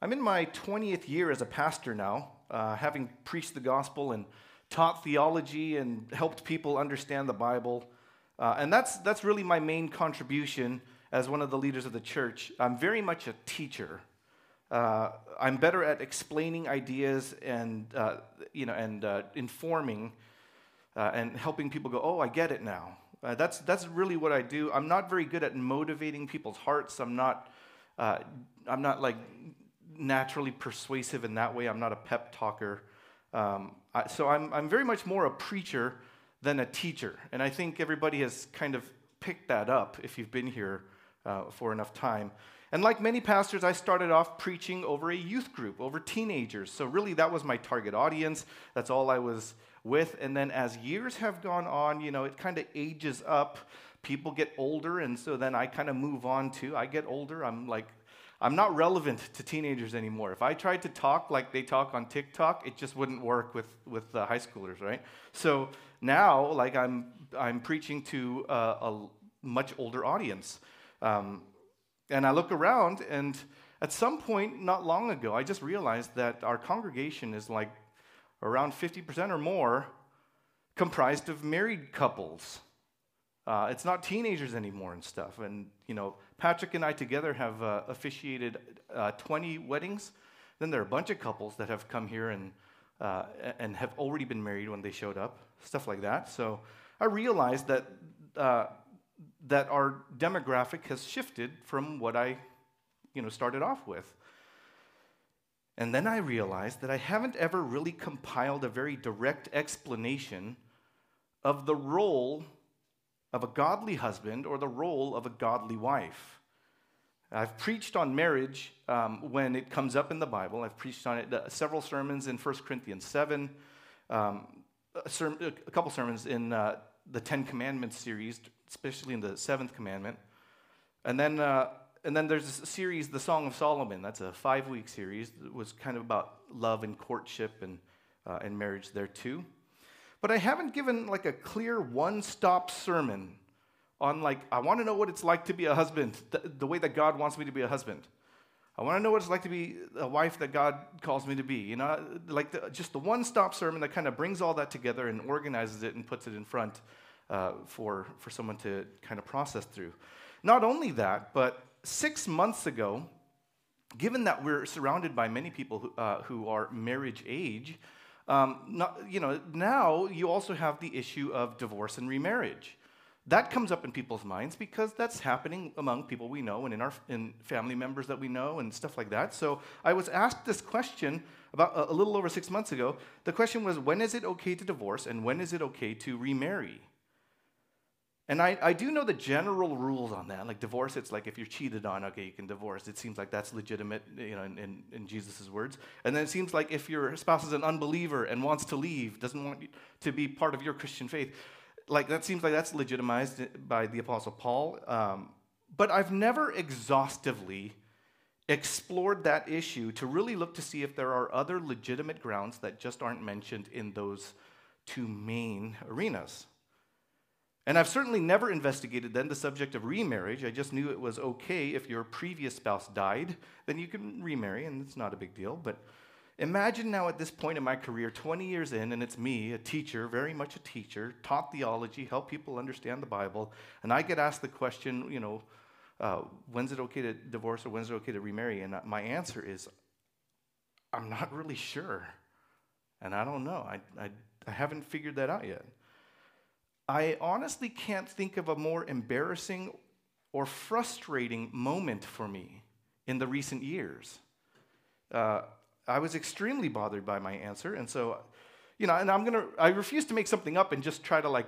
I'm in my 20th year as a pastor now, uh, having preached the gospel and taught theology and helped people understand the Bible. Uh, and that's, that's really my main contribution as one of the leaders of the church. I'm very much a teacher. Uh, I'm better at explaining ideas and, uh, you know, and uh, informing uh, and helping people go, oh, I get it now. That's, that's really what I do. I'm not very good at motivating people's hearts. I'm not, I'm not like naturally persuasive in that way. I'm not a pep talker. Um, I, so I'm, I'm very much more a preacher than a teacher. And I think everybody has kind of picked that up if you've been here uh, for enough time. And like many pastors, I started off preaching over a youth group, over teenagers. So really, that was my target audience. That's all I was with. And then as years have gone on, you know, it kind of ages up. People get older, and so then I kind of move on too. I get older. I'm like I'm not relevant to teenagers anymore. If I tried to talk like they talk on TikTok, it just wouldn't work with, with uh, high schoolers, right? So now, like, I'm, I'm preaching to a much older audience. Um, and I look around, and at some point, not long ago, I just realized that our congregation is like around 50% or more comprised of married couples. Uh, it's not teenagers anymore and stuff. And, you know, Patrick and I together have uh, officiated uh, 20 weddings. Then there are a bunch of couples that have come here and, uh, and have already been married when they showed up, stuff like that. So I realized that, uh, that our demographic has shifted from what I you know, started off with. And then I realized that I haven't ever really compiled a very direct explanation of the role of a godly husband or the role of a godly wife. I've preached on marriage um, when it comes up in the Bible. I've preached on it uh, several sermons in 1 Corinthians 7, um, a, ser- a, couple sermons in uh, the Ten Commandments series, especially in the seventh commandment. And then, uh, and then there's a series, The Song of Solomon. That's a five week series. It was kind of about love and courtship and, uh, and marriage there too. But I haven't given like a clear one stop sermon on like, I want to know what it's like to be a husband, the, the way that God wants me to be a husband. I want to know what it's like to be a wife that God calls me to be. You know, like the, just the one stop sermon that kind of brings all that together and organizes it and puts it in front uh, for, for someone to kind of process through. Not only that, but six months ago, given that we're surrounded by many people who, uh, who are marriage age, um, not, you know, now you also have the issue of divorce and remarriage. That comes up in people's minds because that's happening among people we know and in our in family members that we know and stuff like that. So I was asked this question about a, a little over six months ago. The question was, when is it okay to divorce and when is it okay to remarry? And I, I do know the general rules on that. Like divorce, it's like if you're cheated on, okay, you can divorce. It seems like that's legitimate, you know, in, in, in Jesus' words. And then it seems like if your spouse is an unbeliever and wants to leave, doesn't want to be part of your Christian faith, like that seems like that's legitimized by the Apostle Paul. Um, but I've never exhaustively explored that issue to really look to see if there are other legitimate grounds that just aren't mentioned in those two main arenas. And I've certainly never investigated then the subject of remarriage. I just knew it was okay if your previous spouse died, then you can remarry, and it's not a big deal. But imagine now at this point in my career, 20 years in, and it's me, a teacher, very much a teacher, taught theology, help people understand the Bible, and I get asked the question, you know, uh, when's it okay to divorce or when's it okay to remarry? And my answer is, I'm not really sure. And I don't know. I, I, I haven't figured that out yet. I honestly can't think of a more embarrassing or frustrating moment for me in the recent years. Uh, I was extremely bothered by my answer, and so, you know, and I'm gonna, I refuse to make something up and just try to like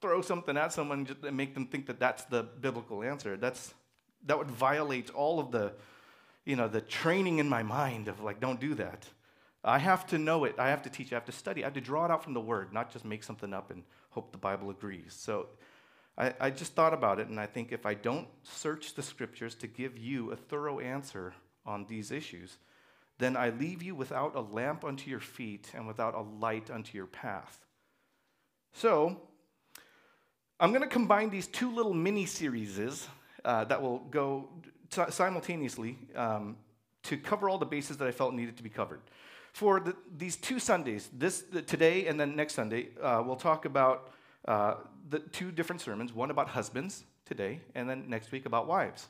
throw something at someone and make them think that that's the biblical answer. That's that would violate all of the, you know, the training in my mind of like, don't do that. I have to know it. I have to teach. I have to study. I have to draw it out from the Word, not just make something up and hope the Bible agrees. So I, I just thought about it, and I think if I don't search the scriptures to give you a thorough answer on these issues, then I leave you without a lamp unto your feet and without a light unto your path. So, I'm going to combine these two little mini series uh, that will go t- simultaneously um, to cover all the bases that I felt needed to be covered. For the, these two Sundays, this the, today and then next Sunday, uh, we'll talk about uh, the two different sermons. One about husbands today, and then next week about wives.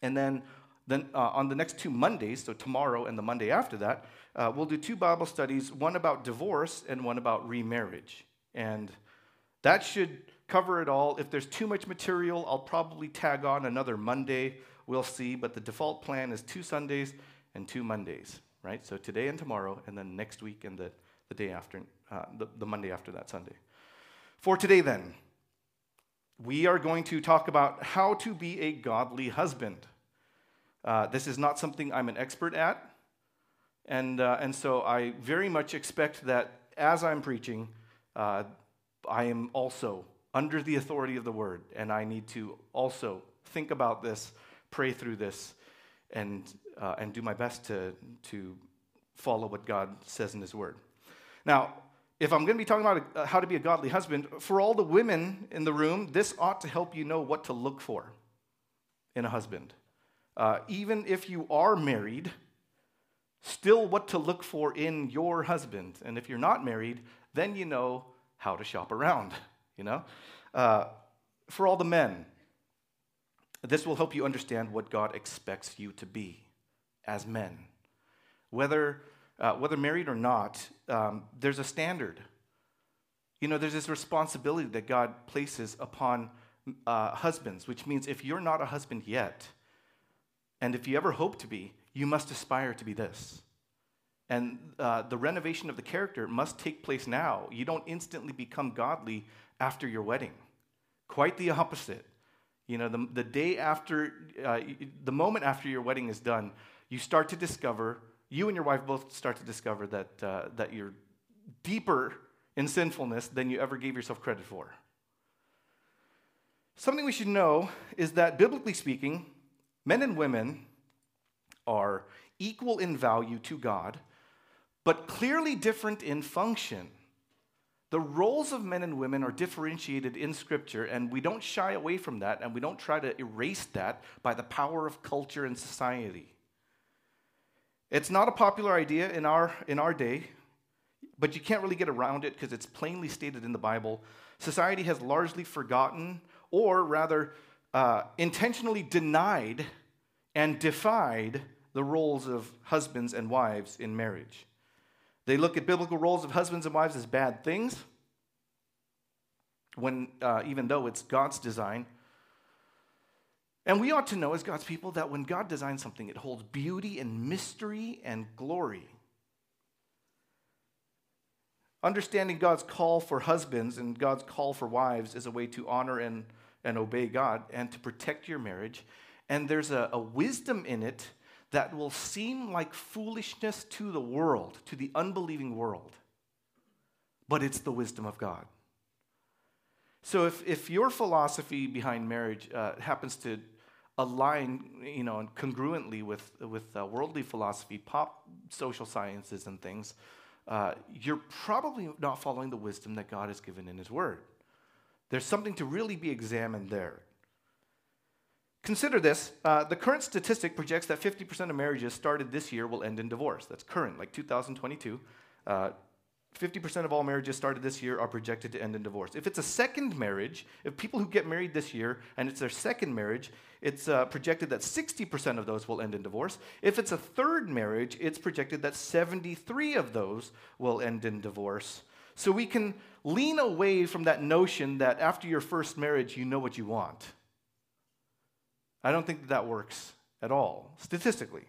And then, then uh, on the next two Mondays, so tomorrow and the Monday after that, uh, we'll do two Bible studies. One about divorce and one about remarriage. And that should cover it all. If there's too much material, I'll probably tag on another Monday. We'll see. But the default plan is two Sundays and two Mondays, right? So today and tomorrow, and then next week and the, the day after, uh, the, the Monday after that Sunday. For today, then, we are going to talk about how to be a godly husband. Uh, this is not something I'm an expert at. And, uh, and so I very much expect that as I'm preaching, uh, I am also under the authority of the word, and I need to also think about this, pray through this, and, uh, and do my best to, to follow what God says in His word. Now, if I'm going to be talking about uh, how to be a godly husband, for all the women in the room, this ought to help you know what to look for in a husband. Uh, even if you are married, still what to look for in your husband. And if you're not married, then you know how to shop around you know? Uh, for all the men, this will help you understand what God expects you to be as men. Whether, uh, whether married or not, um, there's a standard. You know, there's this responsibility that God places upon uh, husbands, which means if you're not a husband yet, and if you ever hope to be, you must aspire to be this. And uh, the renovation of the character must take place now. You don't instantly become godly after your wedding. Quite the opposite. You know, the, the day after, uh, the moment after your wedding is done, you start to discover, you and your wife both start to discover that, uh, that you're deeper in sinfulness than you ever gave yourself credit for. Something we should know is that, biblically speaking, men and women are equal in value to God, but clearly different in function. The roles of men and women are differentiated in Scripture, and we don't shy away from that, and we don't try to erase that by the power of culture and society. It's not a popular idea in our, in our day, but you can't really get around it because it's plainly stated in the Bible. Society has largely forgotten, or rather, uh, intentionally denied and defied the roles of husbands and wives in marriage. They look at biblical roles of husbands and wives as bad things, when, uh, even though it's God's design. And we ought to know as God's people that when God designs something, it holds beauty and mystery and glory. Understanding God's call for husbands and God's call for wives is a way to honor and, and obey God and to protect your marriage. And there's a, a wisdom in it that will seem like foolishness to the world, to the unbelieving world, but it's the wisdom of God. So if, if your philosophy behind marriage uh, happens to align, you know, congruently with, with uh, worldly philosophy, pop social sciences and things, uh, you're probably not following the wisdom that God has given in His Word. There's something to really be examined there. Consider this uh, the current statistic projects that 50% of marriages started this year will end in divorce. That's current, like 2022. Uh, 50% of all marriages started this year are projected to end in divorce. If it's a second marriage, if people who get married this year and it's their second marriage, it's uh, projected that 60% of those will end in divorce. If it's a third marriage, it's projected that 73 of those will end in divorce. So we can lean away from that notion that after your first marriage, you know what you want. I don't think that, that works at all, statistically.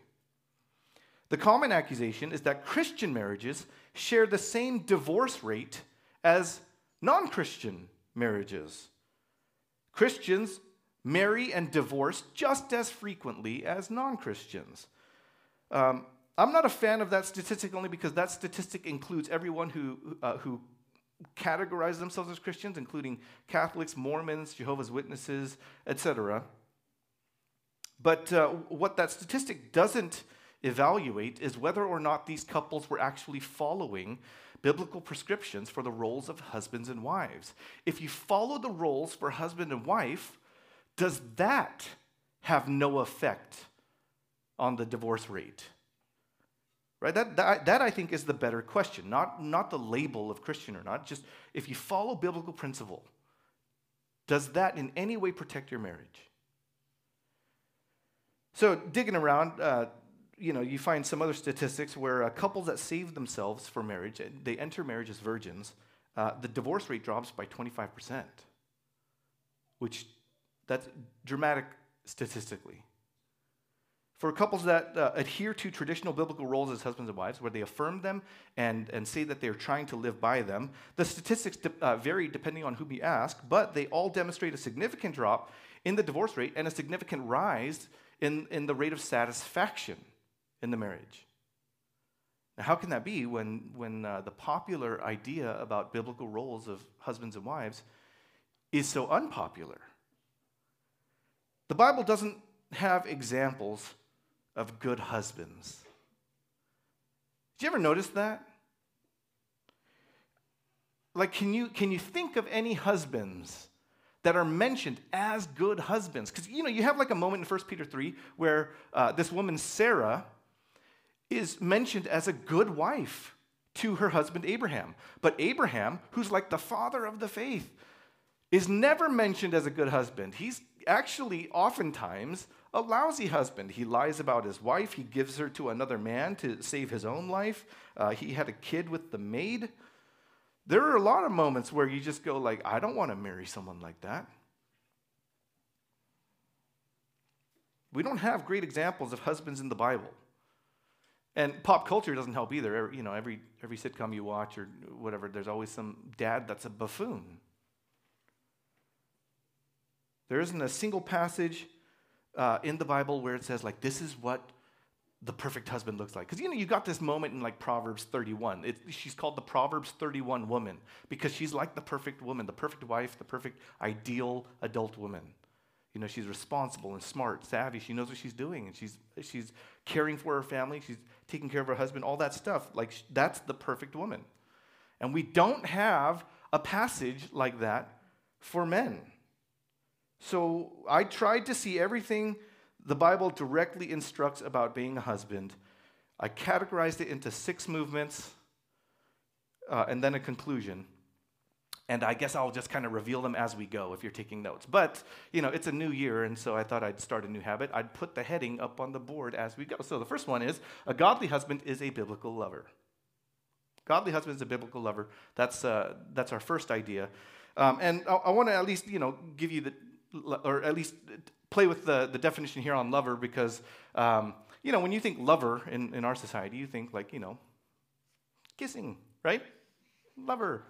The common accusation is that Christian marriages share the same divorce rate as non Christian marriages. Christians marry and divorce just as frequently as non Christians. Um, I'm not a fan of that statistic only because that statistic includes everyone who, uh, who categorize themselves as Christians, including Catholics, Mormons, Jehovah's Witnesses, etc. But uh, what that statistic doesn't evaluate is whether or not these couples were actually following biblical prescriptions for the roles of husbands and wives. If you follow the roles for husband and wife, does that have no effect on the divorce rate? Right? That, that, that I think is the better question, not, not the label of Christian or not. Just if you follow biblical principle, does that in any way protect your marriage? So, digging around, uh, you know, you find some other statistics where uh, couples that save themselves for marriage, they enter marriage as virgins, uh, the divorce rate drops by 25%, which that's dramatic statistically. For couples that uh, adhere to traditional biblical roles as husbands and wives, where they affirm them and, and say that they're trying to live by them, the statistics de- uh, vary depending on whom you ask, but they all demonstrate a significant drop in the divorce rate and a significant rise in, in the rate of satisfaction in the marriage. Now, how can that be when, when uh, the popular idea about biblical roles of husbands and wives is so unpopular? The Bible doesn't have examples of good husbands. Did you ever notice that? Like, can you, can you think of any husbands that are mentioned as good husbands? Because, you know, you have like a moment in 1 Peter 3 where uh, this woman, Sarah, is mentioned as a good wife to her husband Abraham. But Abraham, who's like the father of the faith, is never mentioned as a good husband. He's actually oftentimes a lousy husband. He lies about his wife, he gives her to another man to save his own life. Uh, he had a kid with the maid. There are a lot of moments where you just go like, I don't want to marry someone like that. We don't have great examples of husbands in the Bible. And pop culture doesn't help either. You know, every, every sitcom you watch or whatever, there's always some dad that's a buffoon. There isn't a single passage uh, in the Bible where it says, like, this is what the perfect husband looks like. Because, you know, you got this moment in, like, Proverbs 31. It, she's called the Proverbs 31 woman because she's like the perfect woman, the perfect wife, the perfect ideal adult woman. You know, she's responsible and smart, savvy. She knows what she's doing, and she's, she's caring for her family. She's taking care of her husband, all that stuff. Like, that's the perfect woman. And we don't have a passage like that for men. So I tried to see everything the Bible directly instructs about being a husband. I categorized it into six movements uh, and then a conclusion. And I guess I'll just kind of reveal them as we go if you're taking notes. But, you know, it's a new year, and so I thought I'd start a new habit. I'd put the heading up on the board as we go. So the first one is a godly husband is a biblical lover. Godly husband is a biblical lover. That's, uh, that's our first idea. Um, and I, I want to at least, you know, give you the, or at least play with the, the definition here on lover because, um, you know, when you think lover in, in our society, you think like, you know, kissing, right? Lover.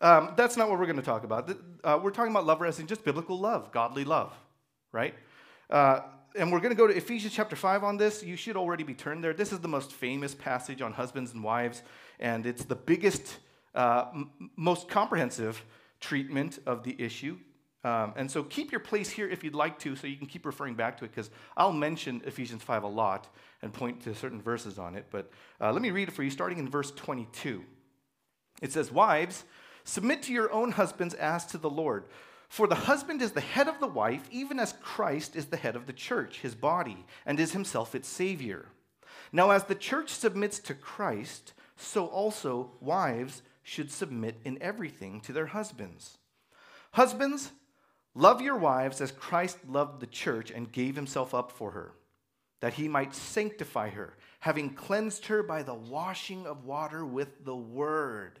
Um, that's not what we're going to talk about. Uh, we're talking about love as in just biblical love, godly love, right? Uh, and we're going to go to Ephesians chapter 5 on this. You should already be turned there. This is the most famous passage on husbands and wives, and it's the biggest, uh, m- most comprehensive treatment of the issue. Um, and so keep your place here if you'd like to, so you can keep referring back to it, because I'll mention Ephesians 5 a lot and point to certain verses on it. But uh, let me read it for you, starting in verse 22. It says, Wives, submit to your own husbands as to the Lord. For the husband is the head of the wife, even as Christ is the head of the church, his body, and is himself its Savior. Now, as the church submits to Christ, so also wives should submit in everything to their husbands. Husbands, Love your wives as Christ loved the church and gave himself up for her, that he might sanctify her, having cleansed her by the washing of water with the word,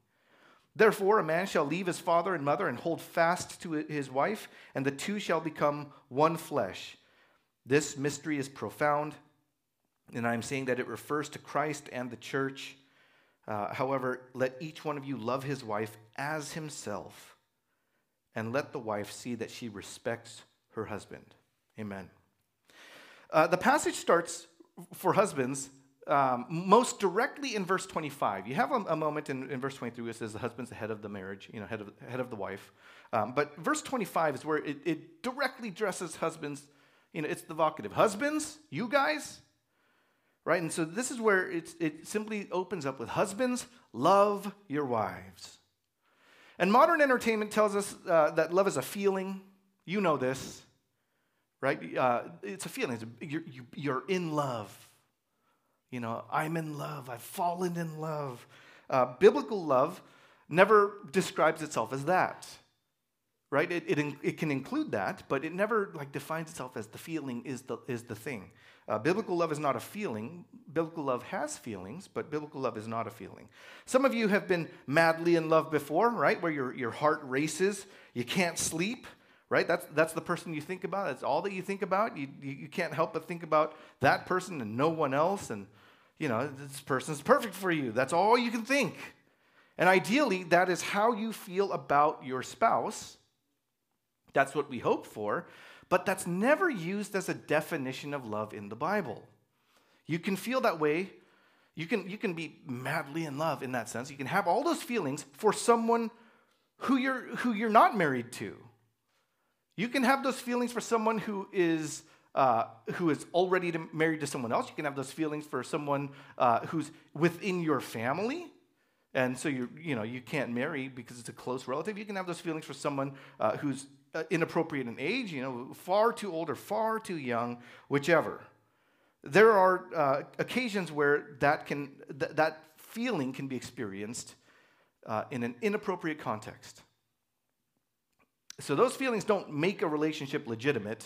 Therefore, a man shall leave his father and mother and hold fast to his wife, and the two shall become one flesh. This mystery is profound, and I'm saying that it refers to Christ and the church. Uh, however, let each one of you love his wife as himself and let the wife see that she respects her husband. Amen. Uh, the passage starts for husbands um, most directly in verse 25. You have a, a moment in, in, verse 23 where it says the husband's the head of the marriage, you know, head of, head of the wife. Um, but verse 25 is where it, it directly addresses husbands. You know, it's the vocative. Husbands, you guys, right? And so this is where it simply opens up with husbands, love your wives. And modern entertainment tells us uh, that love is a feeling. You know this, right? Uh, it's a feeling. It's a, you're, you're in love. You know, I'm in love. I've fallen in love. Uh, biblical love never describes itself as that right it, it, it, can include that but it never like defines itself as the feeling is the, is the thing uh, biblical love is not a feeling biblical love has feelings but biblical love is not a feeling some of you have been madly in love before right where your, your heart races you can't sleep right that's, that's the person you think about that's all that you think about you, you, you can't help but think about that person and no one else and you know, this person's perfect for you. That's all you can think. And ideally, that is how you feel about your spouse. That's what we hope for, but that's never used as a definition of love in the Bible. You can feel that way. You can, you can be madly in love in that sense. You can have all those feelings for someone who you're, who you're not married to. You can have those feelings for someone who is uh, who is already married to someone else. You can have those feelings for someone uh, who's within your family. And so you you know you can't marry because it's a close relative. You can have those feelings for someone uh, who's uh, inappropriate in age, you know, far too old or far too young, whichever. There are uh, occasions where that can th- that feeling can be experienced uh, in an inappropriate context. So those feelings don't make a relationship legitimate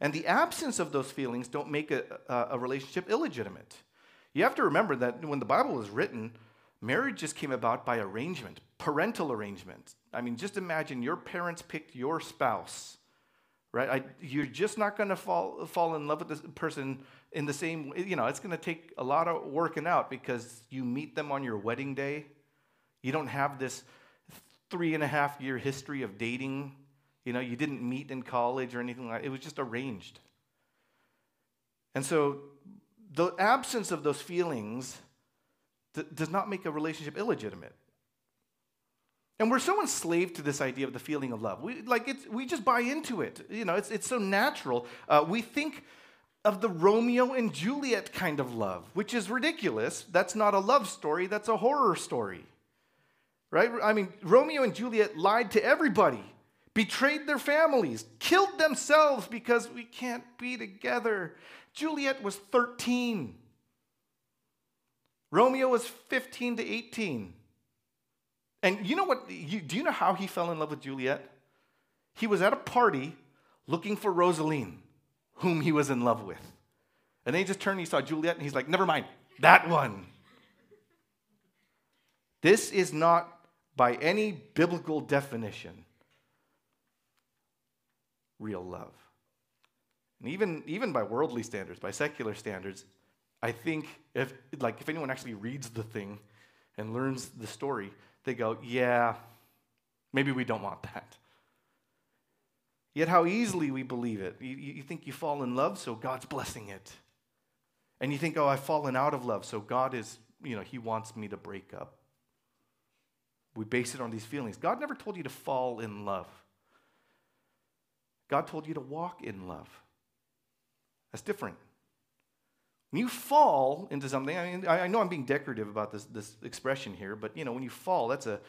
and the absence of those feelings don't make a, a, relationship illegitimate. You have to remember that when the Bible was written, marriage just came about by arrangement, parental arrangement. I mean, just imagine your parents picked your spouse, right? I, you're just not going to fall, fall in love with this person in the same, you know, it's going to take a lot of working out because you meet them on your wedding day. You don't have this three and a half year history of dating you know, you didn't meet in college or anything like that. It was just arranged. And so the absence of those feelings th- does not make a relationship illegitimate. And we're so enslaved to this idea of the feeling of love. We, like it's, we just buy into it. You know, it's, it's so natural. Uh, we think of the Romeo and Juliet kind of love, which is ridiculous. That's not a love story, that's a horror story. Right? I mean, Romeo and Juliet lied to everybody betrayed their families, killed themselves because we can't be together. Juliet was 13. Romeo was 15 to 18. And you know what? You, do you know how he fell in love with Juliet? He was at a party looking for Rosaline, whom he was in love with. And then he just turned and he saw Juliet and he's like, never mind, that one. This is not, by any biblical definition, real love. And even, even by worldly standards, by secular standards, I think if, like, if anyone actually reads the thing and learns the story, they go, yeah, maybe we don't want that. Yet, how easily we believe it. You, you think you fall in love, so God's blessing it. And you think, oh, I've fallen out of love, so God is, you know, He wants me to break up. We base it on these feelings. God never told you to fall in love. God told you to walk in love. That's different. When you fall into something, I mean, I know I'm being decorative about this, this expression here, but you know, when you fall, that's a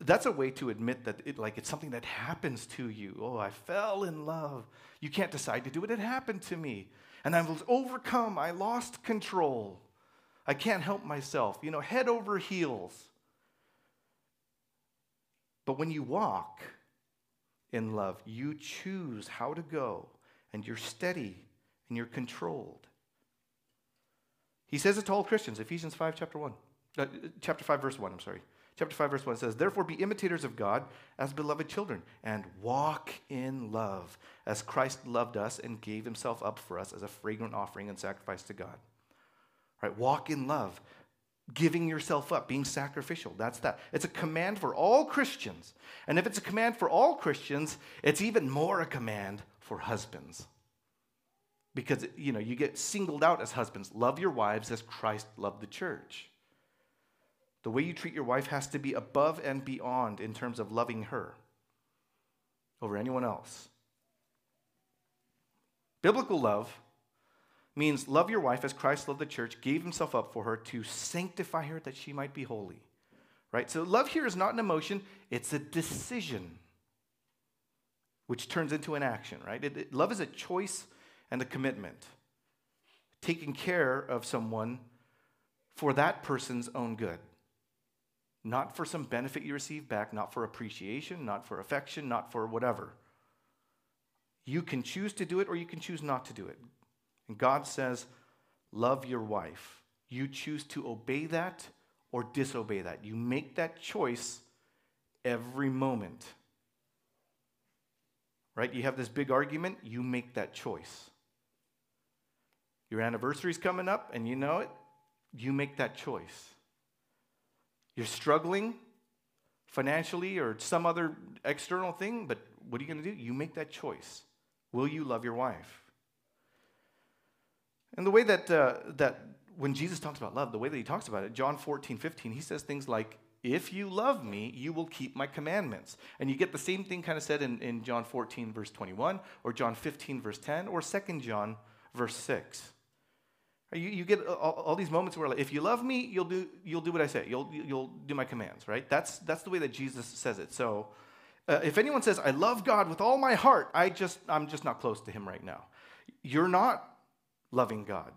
that's a way to admit that it, like it's something that happens to you. Oh, I fell in love. You can't decide to do it. It happened to me. And I was overcome. I lost control. I can't help myself. You know, head over heels. But when you walk, in love. You choose how to go, and you're steady and you're controlled. He says it to all Christians, Ephesians 5, chapter 1. Uh, chapter 5, verse 1, I'm sorry. Chapter 5, verse 1 says, Therefore be imitators of God as beloved children, and walk in love, as Christ loved us and gave himself up for us as a fragrant offering and sacrifice to God. Right? Walk in love giving yourself up, being sacrificial. That's that. It's a command for all Christians. And if it's a command for all Christians, it's even more a command for husbands. because you know you get singled out as husbands love your wives as christ loved the church the way you treat your wife has to be above and beyond in terms of loving her over anyone else biblical love means love your wife as christ loved the church gave himself up for her to sanctify her that she might be holy right so love here is not an emotion it's a decision which turns into an action right it, it, love is a choice and a commitment. Taking care of someone for that person's own good. Not for some benefit you receive back, not for appreciation, not for affection, not for whatever. You can choose to do it or you can choose not to do it. And God says, Love your wife. You choose to obey that or disobey that. You make that choice every moment. Right? You have this big argument, you make that choice. Your anniversary's coming up and you know it, you make that choice. You're struggling financially or some other external thing, but what are you going to do? You make that choice. Will you love your wife? And the way that, uh, that when Jesus talks about love, the way that he talks about it, John 14, 15, he says things like, If you love me, you will keep my commandments. And you get the same thing kind of said in, in John 14, verse 21, or John 15, verse 10, or 2 John, verse 6. You, you get all, all, these moments where, like, if you love me, you'll do, you'll do what I say. You'll, you'll do my commands, right? That's, that's the way that Jesus says it. So uh, if anyone says, I love God with all my heart, I just, I'm just not close to him right now. You're not loving God.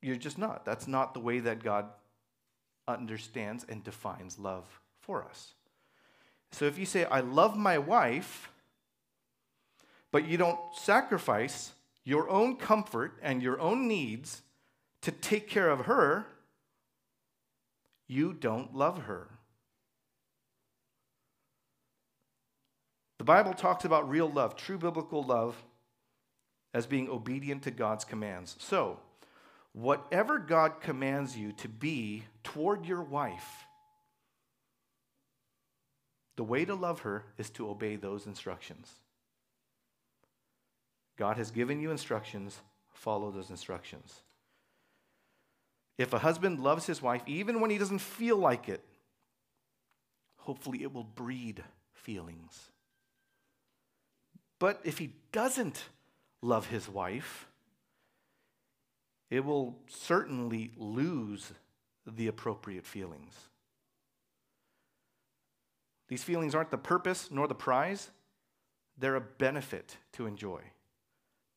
You're just not. That's not the way that God understands and defines love for us. So if you say, I love my wife, but you don't sacrifice your own comfort and your own needs to take care of her, you don't love her. The Bible talks about real love, true biblical love, as being obedient to God's commands. So, whatever God commands you to be toward your wife, the way to love her is to obey those instructions. God has given you instructions, follow those instructions. If a husband loves his wife, even when he doesn't feel like it, hopefully it will breed feelings. But if he doesn't love his wife, it will certainly lose the appropriate feelings. These feelings aren't the purpose nor the prize, they're a benefit to enjoy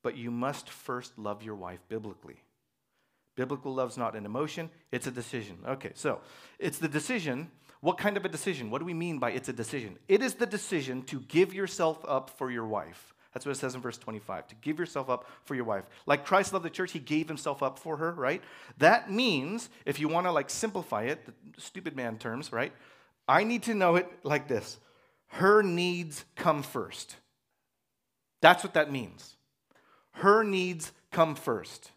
but you must first love your wife biblically. Biblical love's not an emotion, it's a decision. Okay, so it's the decision. What kind of a decision? What do we mean by it's a decision? It is the decision to give yourself up for your wife. That's what it says in verse 25 to give yourself up for your wife. Like Christ loved the church, he gave himself up for her, right? That means, if you want to like simplify it, stupid man terms, right? I need to know it like this her needs come first. That's what that means her needs come first.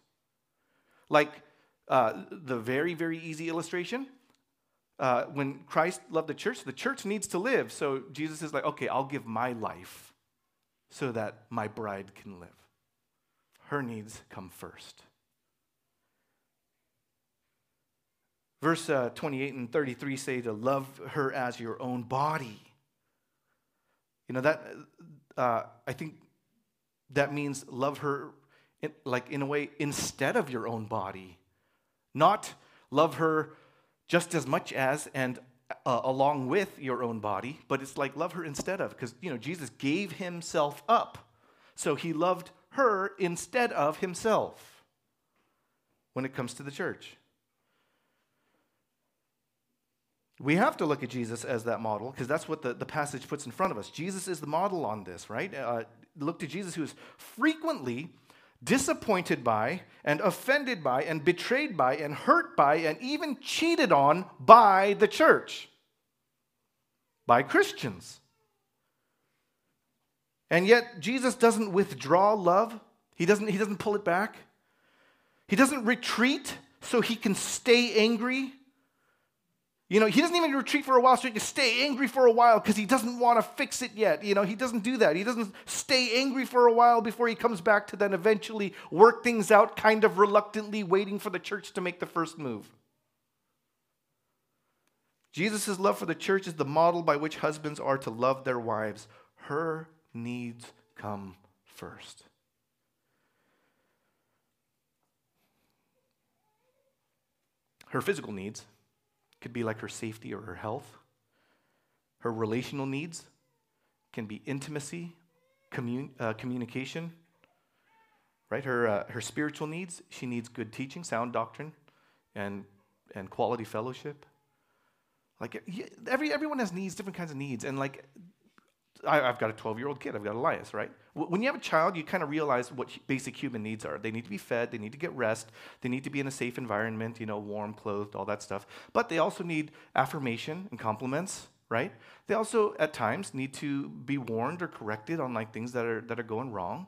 Like uh, the very, very easy illustration uh, when Christ loved the church, the church needs to live. So Jesus is like, okay, I'll give my life so that my bride can live. Her needs come first. Verse uh, 28 and 33 say to love her as your own body. You know, that, uh, I think that means love her in, like in a way instead of your own body not love her just as much as and uh, along with your own body but it's like love her instead of because you know jesus gave himself up. So he loved her instead of himself when it comes to the church. We have to look at jesus as that model because that's what the, the passage puts in front of us. Jesus is the model on this right? Uh, look to Jesus, who is frequently disappointed by and offended by and betrayed by and hurt by and even cheated on by the church, by Christians. And yet, Jesus doesn't withdraw love, he doesn't, he doesn't pull it back, he doesn't retreat so he can stay angry. You know, he doesn't even retreat for a while so he can stay angry for a while because he doesn't want to fix it yet. You know, he doesn't do that. He doesn't stay angry for a while before he comes back to then eventually work things out, kind of reluctantly waiting for the church to make the first move. Jesus' love for the church is the model by which husbands are to love their wives. Her needs come first. Her physical needs could be like her safety or her health. Her relational needs can be intimacy, commun- uh, communication, right? Her, uh, her spiritual needs, she needs good teaching, sound doctrine, and, and quality fellowship. Like every, everyone has needs, different kinds of needs. And like I, have got a 12 year old kid, I've got Elias, right? When you have a child, you kind of realize what basic human needs are. They need to be fed, they need to get rest, they need to be in a safe environment, you know, warm, clothed, all that stuff. But they also need affirmation and compliments, right? They also, at times, need to be warned or corrected on like things that are, that are going wrong.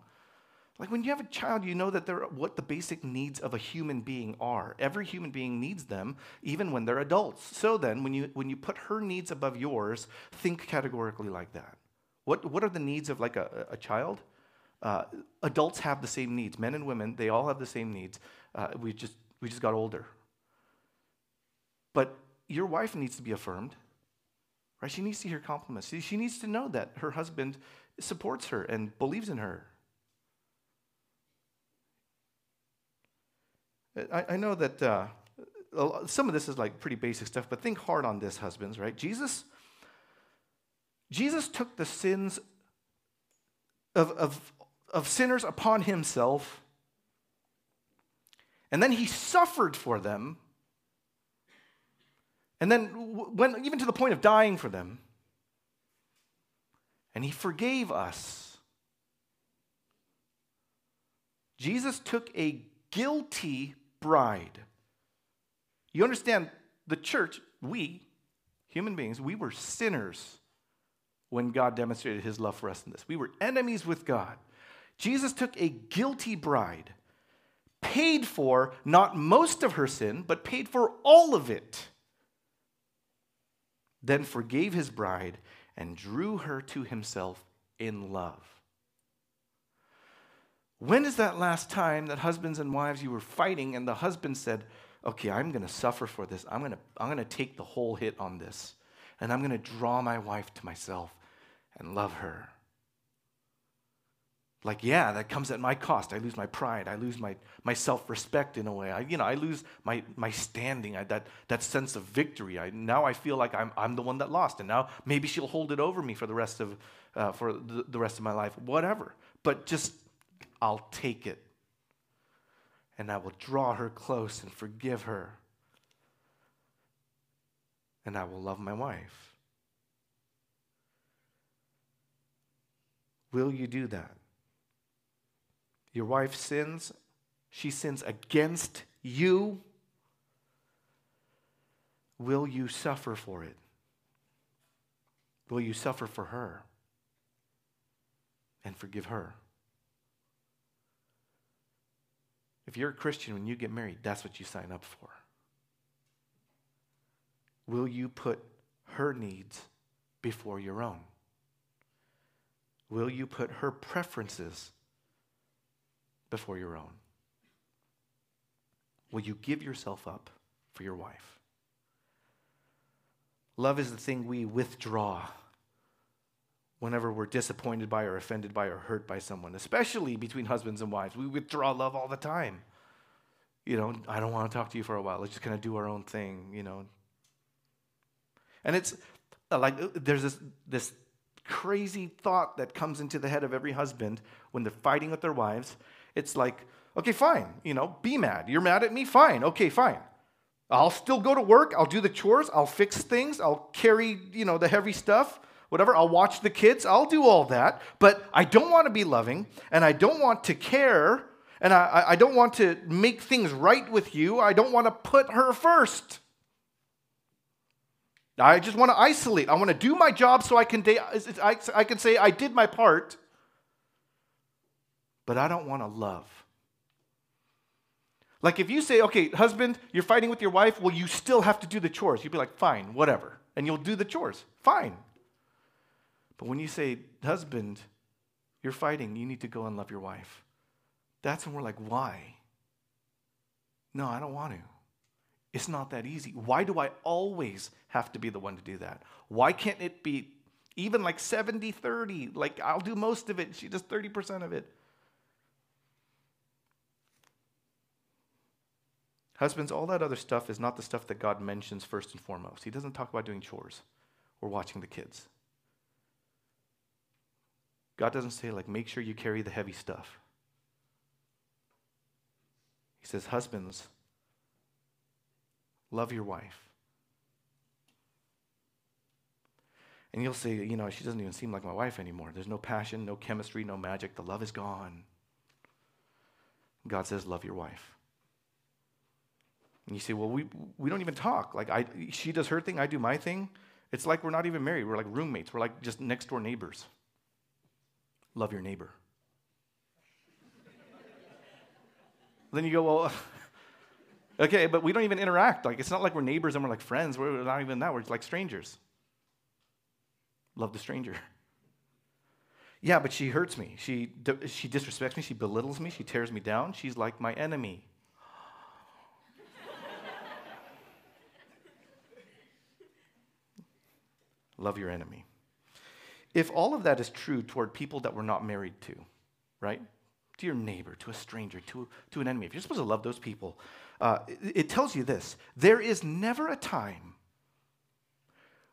Like when you have a child, you know that they're what the basic needs of a human being are. Every human being needs them, even when they're adults. So then, when you, when you put her needs above yours, think categorically like that. What, what are the needs of like a, a child? Uh, adults have the same needs. Men and women, they all have the same needs. Uh, we, just, we just got older. But your wife needs to be affirmed, right? She needs to hear compliments. She, she needs to know that her husband supports her and believes in her. I, I know that uh, some of this is like pretty basic stuff, but think hard on this, husbands, right? Jesus Jesus took the sins of, of, of sinners upon himself, and then he suffered for them, and then went even to the point of dying for them, and he forgave us. Jesus took a guilty bride. You understand, the church, we, human beings, we were sinners when God demonstrated his love for us in this. We were enemies with God. Jesus took a guilty bride, paid for not most of her sin, but paid for all of it, then forgave his bride and drew her to himself in love. When is that last time that husbands and wives you were fighting and the husband said, Okay, I'm going to suffer for this. I'm going to I'm going to take the whole hit on this. And I'm going to draw my wife to myself and love her. Like, yeah, that comes at my cost. I lose my pride. I lose my, my self respect in a way. I, you know, I lose my, my standing, I, that, that sense of victory. I, now I feel like I'm, I'm the one that lost. And now maybe she'll hold it over me for the rest of, uh, for the, the rest of my life, whatever. But just, I'll take it. And I will draw her close and forgive her. And I will love my wife. Will you do that? Your wife sins, she sins against you. Will you suffer for it? Will you suffer for her and forgive her? If you're a Christian, when you get married, that's what you sign up for. Will you put her needs before your own? Will you put her preferences before your own? Will you give yourself up for your wife? Love is the thing we withdraw whenever we're disappointed by or offended by or hurt by someone, especially between husbands and wives. We withdraw love all the time. You know, I don't want to talk to you for a while. Let's just kind of do our own thing, you know. And it's like there's this, this crazy thought that comes into the head of every husband when they're fighting with their wives. It's like, okay, fine, you know, be mad. You're mad at me? Fine, okay, fine. I'll still go to work. I'll do the chores. I'll fix things. I'll carry, you know, the heavy stuff, whatever. I'll watch the kids. I'll do all that. But I don't want to be loving and I don't want to care and I, I don't want to make things right with you. I don't want to put her first. I just want to isolate. I want to do my job so I can, I can say I did my part, but I don't want to love. Like if you say, okay, husband, you're fighting with your wife, well, you still have to do the chores. You'd be like, fine, whatever. And you'll do the chores. Fine. But when you say, husband, you're fighting, you need to go and love your wife. That's when we're like, why? No, I don't want to. It's not that easy. Why do I always have to be the one to do that? Why can't it be even like 70 30? Like I'll do most of it, she does 30% of it. Husbands, all that other stuff is not the stuff that God mentions first and foremost. He doesn't talk about doing chores or watching the kids. God doesn't say, like, make sure you carry the heavy stuff. He says, Husbands, love your wife. And you'll say, you know, she doesn't even seem like my wife anymore. There's no passion, no chemistry, no magic. The love is gone. God says, love your wife. And you say, well, we, we don't even talk. Like, I, she does her thing, I do my thing. It's like we're not even married. We're like roommates. We're like just next door neighbors. Love your neighbor. then you go, well, okay, but we don't even interact. Like, it's not like we're neighbors and we're like friends. We're not even that. We're like strangers. Love the stranger. Yeah, but she hurts me. She, she disrespects me. She belittles me. She tears me down. She's like my enemy. love your enemy. If all of that is true toward people that we're not married to, right? To your neighbor, to a stranger, to, to an enemy, if you're supposed to love those people, uh, it, it tells you this there is never a time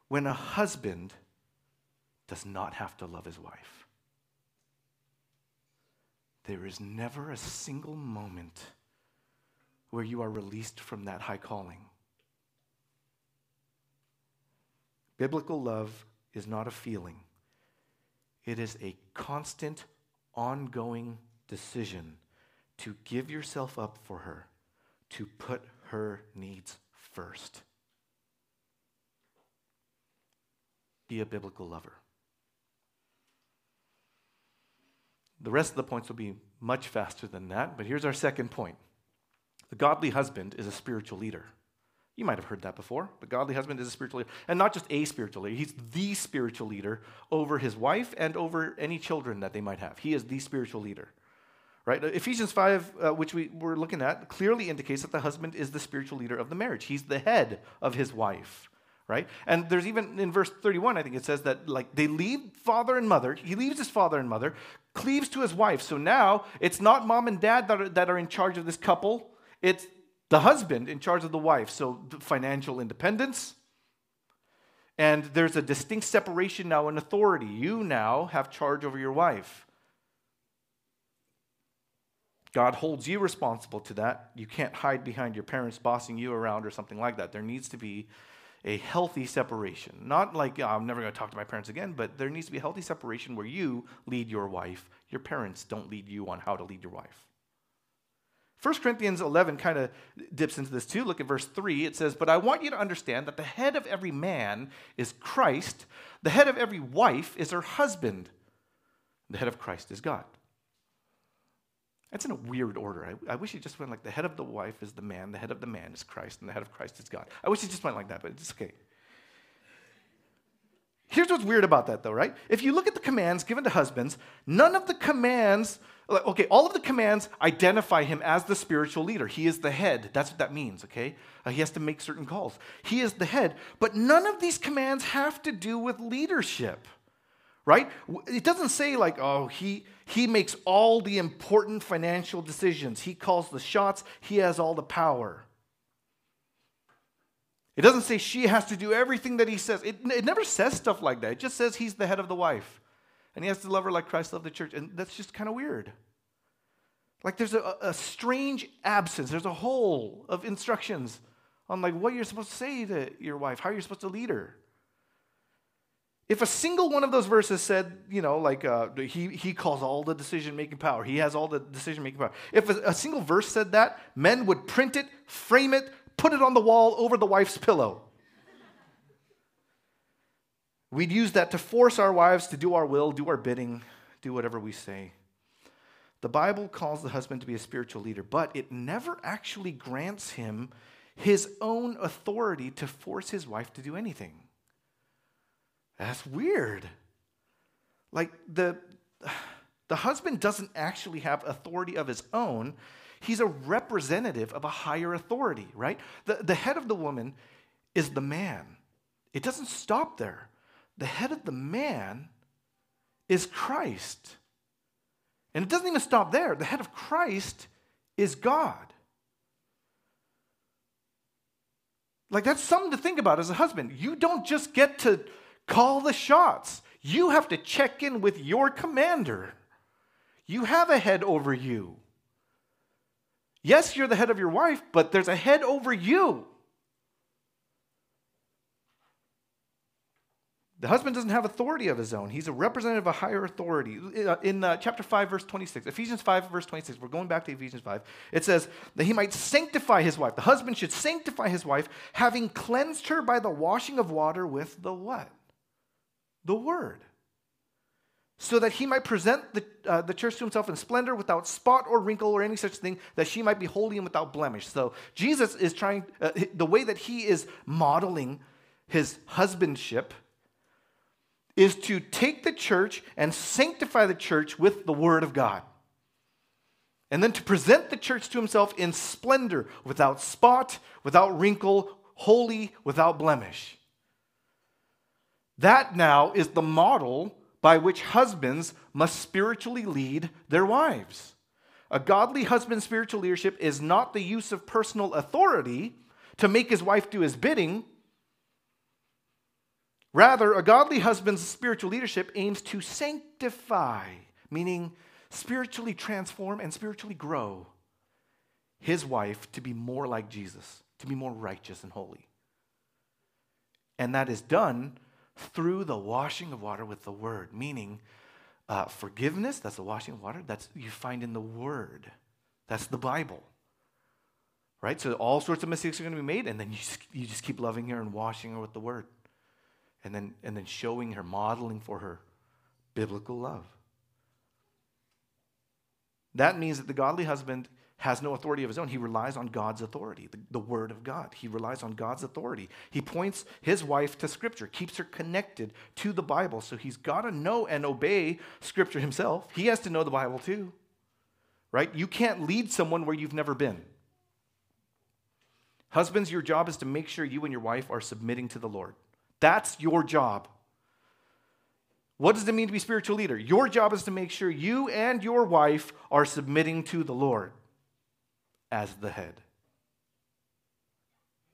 when a husband does not have to love his wife. There is never a single moment where you are released from that high calling. Biblical love is not a feeling, it is a constant, ongoing decision to give yourself up for her, to put her needs first. Be a biblical lover. The rest of the points will be much faster than that, but here's our second point. The godly husband is a spiritual leader. You might have heard that before. The godly husband is a spiritual leader. And not just a spiritual leader, he's the spiritual leader over his wife and over any children that they might have. He is the spiritual leader. Right? Ephesians 5, uh, which we were looking at, clearly indicates that the husband is the spiritual leader of the marriage. He's the head of his wife. Right? And there's even in verse 31, I think it says that like they leave father and mother. He leaves his father and mother, cleaves to his wife. So now it's not mom and dad that are, that are in charge of this couple. It's the husband in charge of the wife. So financial independence. And there's a distinct separation now in authority. You now have charge over your wife. God holds you responsible to that. You can't hide behind your parents bossing you around or something like that. There needs to be a healthy separation. Not like, oh, I'm never going to talk to my parents again, but there needs to be a healthy separation where you lead your wife. Your parents don't lead you on how to lead your wife. 1 Corinthians 11 kind of dips into this too. Look at verse 3. It says, But I want you to understand that the head of every man is Christ, the head of every wife is her husband, the head of Christ is God. That's in a weird order. I, I wish it just went like the head of the wife is the man, the head of the man is Christ, and the head of Christ is God. I wish it just went like that, but it's okay. Here's what's weird about that, though, right? If you look at the commands given to husbands, none of the commands, okay, all of the commands identify him as the spiritual leader. He is the head. That's what that means, okay? Uh, he has to make certain calls. He is the head. But none of these commands have to do with leadership, right? It doesn't say, like, oh, he, he makes all the important financial decisions, he calls the shots, he has all the power. It doesn't say she has to do everything that he says. It, it never says stuff like that. It just says he's the head of the wife. And he has to love her like Christ loved the church. And that's just kind of weird. Like there's a, a strange absence. There's a hole of instructions on like what you're supposed to say to your wife, how you're supposed to lead her. If a single one of those verses said, you know, like uh, he, he calls all the decision making power, he has all the decision making power. If a, a single verse said that, men would print it, frame it, put it on the wall over the wife's pillow. We'd use that to force our wives to do our will, do our bidding, do whatever we say. The Bible calls the husband to be a spiritual leader, but it never actually grants him his own authority to force his wife to do anything. That's weird. Like the, the husband doesn't actually have authority of his own. He's a representative of a higher authority, right? The, the head of the woman is the man. It doesn't stop there. The head of the man is Christ. And it doesn't even stop there. The head of Christ is God. Like, that's something to think about as a husband. You don't just get to call the shots, you have to check in with your commander. You have a head over you. Yes, you're the head of your wife, but there's a head over you. The husband doesn't have authority of his own. He's a representative of a higher authority. In uh, chapter 5, verse 26, Ephesians 5, verse 26, we're going back to Ephesians 5. It says that he might sanctify his wife. The husband should sanctify his wife, having cleansed her by the washing of water with the what? The word. So that he might present the, uh, the church to himself in splendor without spot or wrinkle or any such thing, that she might be holy and without blemish. So Jesus is trying, uh, the way that he is modeling his husbandship is to take the church and sanctify the church with the Word of God. And then to present the church to himself in splendor, without spot, without wrinkle, holy, without blemish. That now is the model by which husbands must spiritually lead their wives. A godly husband's spiritual leadership is not the use of personal authority to make his wife do his bidding, Rather, a godly husband's spiritual leadership aims to sanctify, meaning spiritually transform and spiritually grow his wife to be more like Jesus, to be more righteous and holy. And that is done through the washing of water with the word, meaning uh, forgiveness, that's the washing of water, that's you find in the word. That's the Bible. Right? So all sorts of mistakes are going to be made, and then you just, you just keep loving her and washing her with the word and then, and then showing her, modeling for her biblical love. That means that the godly husband has no authority of his own. He relies on God's authority, the, the, Word of God. He relies on God's authority. He points his wife to Scripture, keeps her connected to the Bible. So he's got to know and obey Scripture himself. He has to know the Bible too, right? You can't lead someone where you've never been. Husbands, your job is to make sure you and your wife are submitting to the Lord. That's your job. What does it mean to be spiritual leader? Your job is to make sure you and your wife are submitting to the Lord as the head.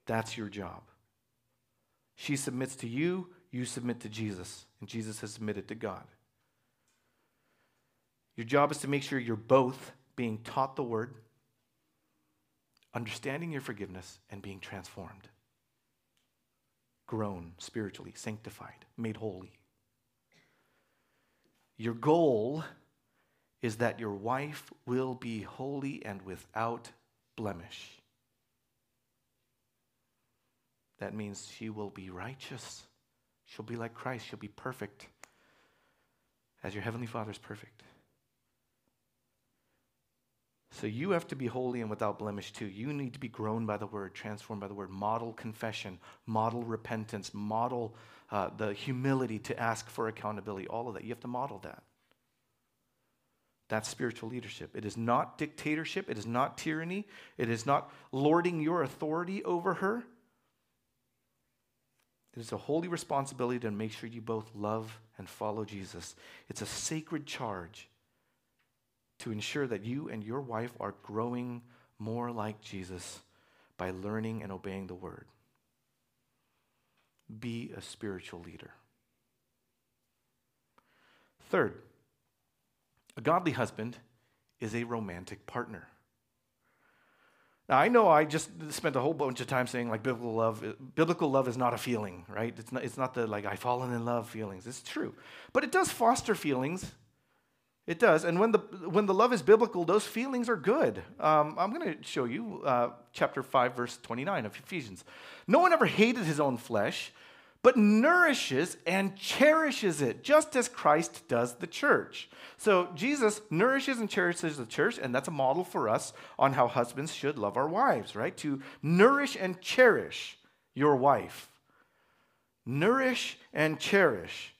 That's your job. She submits to you, you submit to Jesus, and Jesus has submitted to God. Your job is to make sure you're both being taught the word, understanding your forgiveness, and being transformed grown spiritually, sanctified, made holy. Your goal is that your wife will be holy and without blemish. That means she will be righteous. She'll be like Christ. She'll be perfect as your Heavenly Father is perfect. So you have to be holy and without blemish too. You need to be grown by the word, transformed by the word, model confession, model repentance, model uh, the humility to ask for accountability, all of that. You have to model that. That's spiritual leadership. It is not dictatorship. It is not tyranny. It is not lording your authority over her. It is a holy responsibility to make sure you both love and follow Jesus. It's a sacred charge to ensure that you and your wife are growing more like Jesus by learning and obeying the word. Be a spiritual leader. Third, a godly husband is a romantic partner. Now I know I just spent a whole bunch of time saying like biblical love. Biblical love is not a feeling, right? It's not. It's not the like I've fallen in love feelings. It's true, but it does foster feelings it does. And when the, when the love is biblical, those feelings are good. Um, I'm going to show you uh, chapter 5, verse 29 of Ephesians. No one ever hated his own flesh, but nourishes and cherishes it, just as Christ does the church. So Jesus nourishes and cherishes the church, and that's a model for us on how husbands should love our wives, right? To nourish and cherish your wife. Nourish and cherish.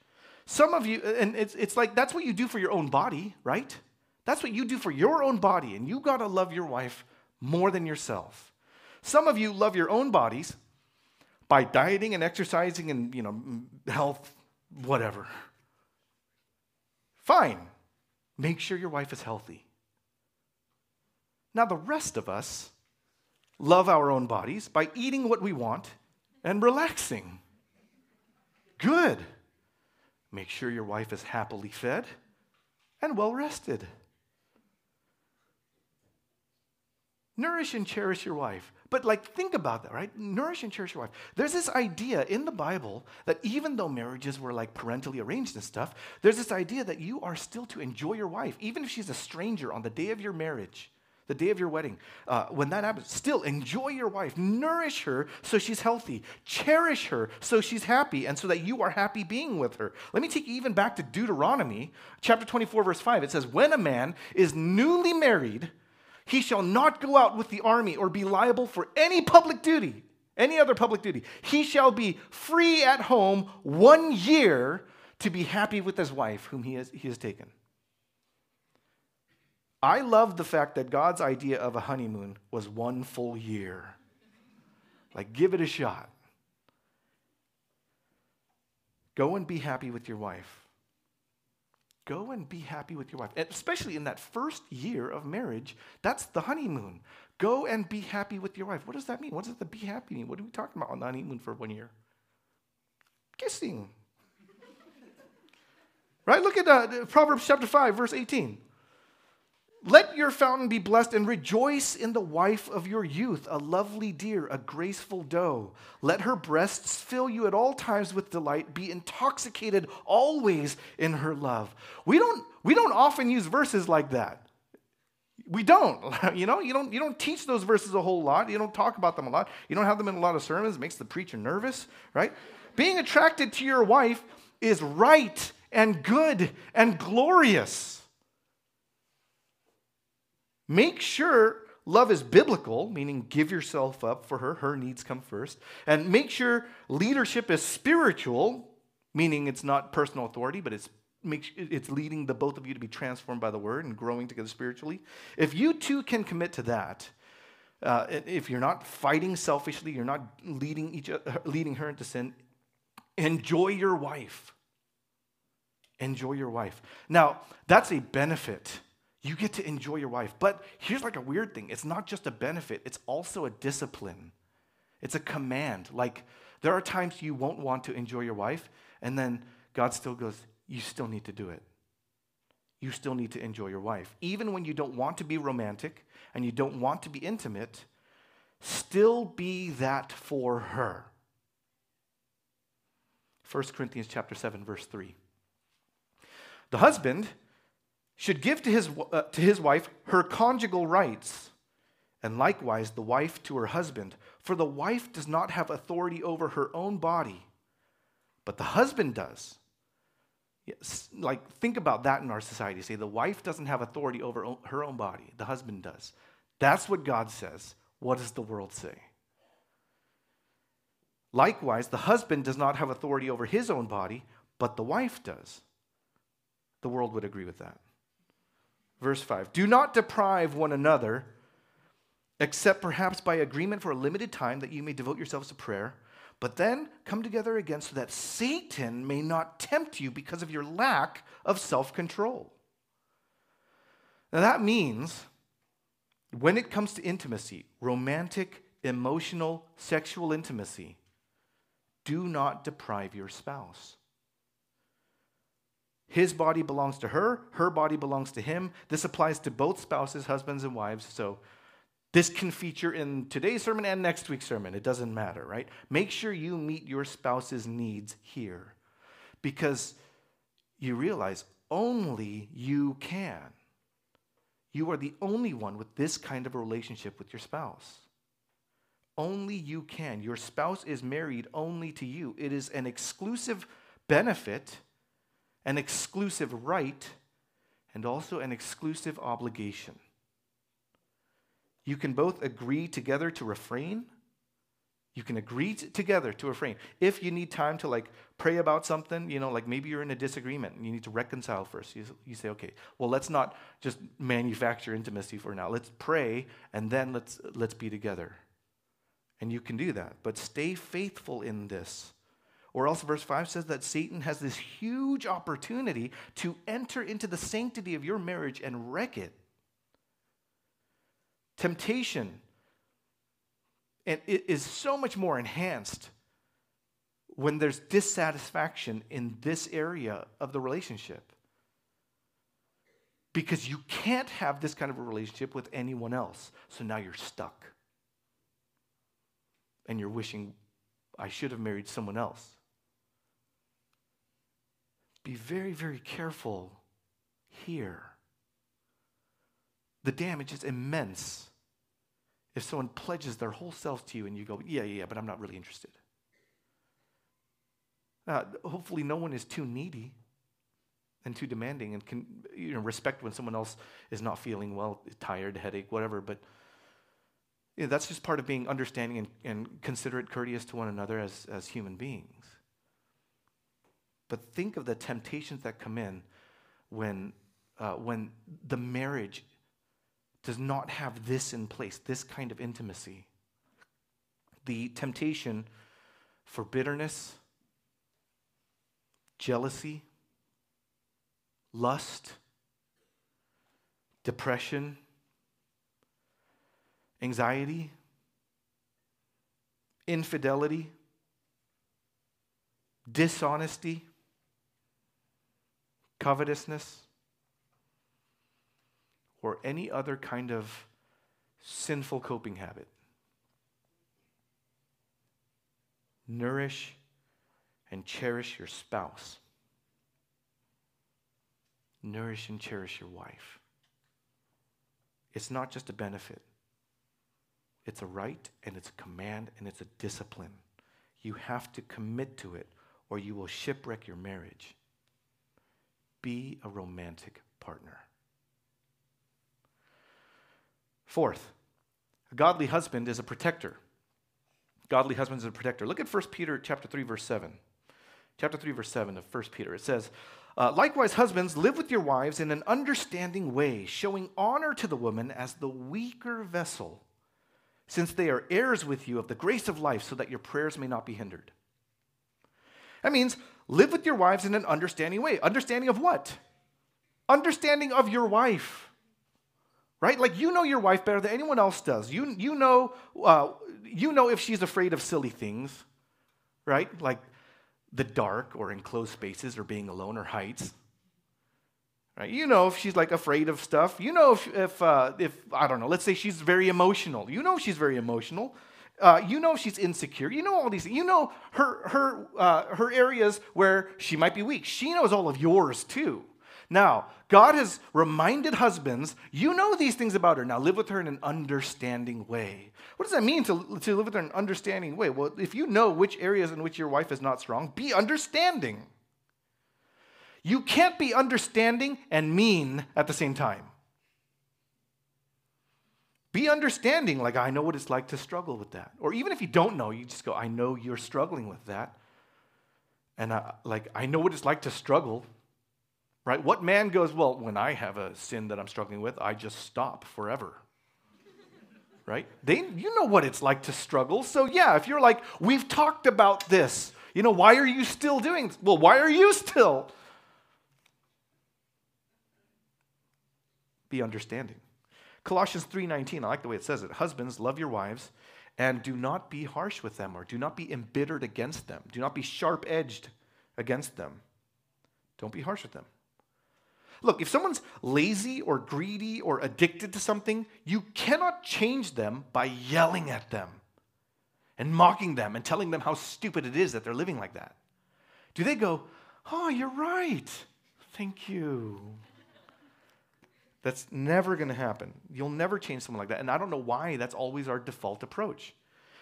Some of you, and it's, it's like that's what you do for your own body, right? That's what you do for your own body, and you gotta love your wife more than yourself. Some of you love your own bodies by dieting and exercising and, you know, health, whatever. Fine. Make sure your wife is healthy. Now, the rest of us love our own bodies by eating what we want and relaxing. Good. Make sure your wife is happily fed and well rested. Nourish and cherish your wife. But, like, think about that, right? Nourish and cherish your wife. There's this idea in the Bible that even though marriages were like parentally arranged and stuff, there's this idea that you are still to enjoy your wife, even if she's a stranger on the day of your marriage, the day of your wedding. Uh, when that happens, still enjoy your wife. Nourish her so she's healthy. Cherish her so she's happy and so that you are happy being with her. Let me take you even back to Deuteronomy chapter 24, verse 5. It says, When a man is newly married, he shall not go out with the army or be liable for any public duty, any other public duty. He shall be free at home one year to be happy with his wife, whom he has, he has taken. I love the fact that God's idea of a honeymoon was one full year. Like, give it a shot. Go and be happy with your wife. Go and be happy with your wife. Especially in that first year of marriage, that's the honeymoon. Go and be happy with your wife. What does that mean? What does the be happy mean? What are we talking about on the honeymoon for one year? Kissing. right? Look at uh, Proverbs chapter 5, verse 18. Let your fountain be blessed and rejoice in the wife of your youth, a lovely deer, a graceful doe. Let her breasts fill you at all times with delight. Be intoxicated always in her love. We don't, we don't often use verses like that. We don't. You know, you don't, you don't teach those verses a whole lot. You don't talk about them a lot. You don't have them in a lot of sermons. It makes the preacher nervous, right? Being attracted to your wife is right and good and glorious. Make sure love is biblical, meaning give yourself up for her, her needs come first. And make sure leadership is spiritual, meaning it's not personal authority, but it's it's leading the both of you to be transformed by the word and growing together spiritually. If you two can commit to that, uh, if you're not fighting selfishly, you're not leading each other, leading her into sin, enjoy your wife. Enjoy your wife. Now, that's a benefit you get to enjoy your wife. But here's like a weird thing it's not just a benefit, it's also a discipline. It's a command. Like, there are times you won't want to enjoy your wife, and then God still goes, You still need to do it. You still need to enjoy your wife. Even when you don't want to be romantic and you don't want to be intimate, still be that for her. 1 Corinthians chapter 7 verse 3. The husband should give to his, uh, to his wife her conjugal rights, and likewise the wife to her husband. For the wife does not have authority over her own body, but the husband does. Yes, like, think about that in our society. Say, the wife doesn't have authority over her own body, the husband does. That's what God says. What does the world say? Likewise, the husband does not have authority over his own body, but the wife does. The world would agree with that. Verse 5 Do not deprive one another, except perhaps by agreement for a limited time, that you may devote yourselves to prayer. But then come together again so that Satan may not tempt you because of your lack of self control. Now that means when it comes to intimacy, romantic, emotional, sexual intimacy, do not deprive your spouse. His body belongs to her, her body belongs to him. This applies to both spouses, husbands, and wives. So this can feature in today's sermon and next week's sermon. It doesn't matter, right? Make sure you meet your spouse's needs here because you realize only you can. You are the only one with this kind of relationship with your spouse. Only you can. Your spouse is married only to you. It is an exclusive benefit, an exclusive right, and also an exclusive obligation. You can both agree together to refrain. You can agree t- together to refrain. If you need time to like pray about something, you know, like maybe you're in a disagreement and you need to reconcile first. You, you say, okay, well, let's not just manufacture intimacy for now. Let's pray and then let's let's be together. And you can do that, but stay faithful in this. Or else, verse 5 says that Satan has this huge opportunity to enter into the sanctity of your marriage and wreck it. Temptation and it is so much more enhanced when there's dissatisfaction in this area of the relationship. Because you can't have this kind of a relationship with anyone else. So now you're stuck. And you're wishing, I should have married someone else. Be very, very careful here. The damage is immense if someone pledges their whole self to you and you go, yeah, yeah, but I'm not really interested. Uh, hopefully, no one is too needy and too demanding and can you know, respect when someone else is not feeling well, tired, headache, whatever. But you know, that's just part of being understanding and, and considerate, courteous to one another as, as human beings. But think of the temptations that come in when, uh, when the marriage does not have this in place, this kind of intimacy. The temptation for bitterness, jealousy, lust, depression, anxiety, infidelity, dishonesty, covetousness, or any other kind of sinful coping habit. Nourish and cherish your spouse. Nourish and cherish your wife. It's not just a benefit, it's a right and it's a command and it's a discipline. You have to commit to it or you will shipwreck your marriage. Be a romantic partner. Fourth, a godly husband is a protector. Godly husband is a protector. Look at 1 Peter chapter 3, verse 7. Chapter 3, verse 7 of 1 Peter. It says, uh, Likewise, husbands, live with your wives in an understanding way, showing honor to the woman as the weaker vessel, since they are heirs with you of the grace of life, so that your prayers may not be hindered. That means live with your wives in an understanding way. Understanding of what? Understanding of your wife right? Like you know your wife better than anyone else does. You, you, know, uh, you know if she's afraid of silly things, right? Like the dark or enclosed spaces or being alone or heights. Right? You know if she's like afraid of stuff. You know if, if, uh, if I don't know, let's say she's very emotional. You know she's very emotional. Uh, you know she's insecure. You know all these. You know her her uh, her areas where she might be weak. She knows all of yours too. Now, God has reminded husbands, you know these things about her. Now live with her in an understanding way. What does that mean to, to live with her in an understanding way? Well, if you know which areas in which your wife is not strong, be understanding. You can't be understanding and mean at the same time. Be understanding, like, I know what it's like to struggle with that. Or even if you don't know, you just go, I know you're struggling with that. And I, like, I know what it's like to struggle Right? What man goes, well, when I have a sin that I'm struggling with, I just stop forever. right? They, you know what it's like to struggle. So, yeah, if you're like, we've talked about this, you know, why are you still doing this? Well, why are you still? Be understanding. Colossians 3:19, I like the way it says it. Husbands, love your wives and do not be harsh with them or do not be embittered against them. Do not be sharp-edged against them. Don't be harsh with them. Look, if someone's lazy or greedy or addicted to something, you cannot change them by yelling at them and mocking them and telling them how stupid it is that they're living like that. Do they go, Oh, you're right. Thank you. That's never going to happen. You'll never change someone like that. And I don't know why that's always our default approach.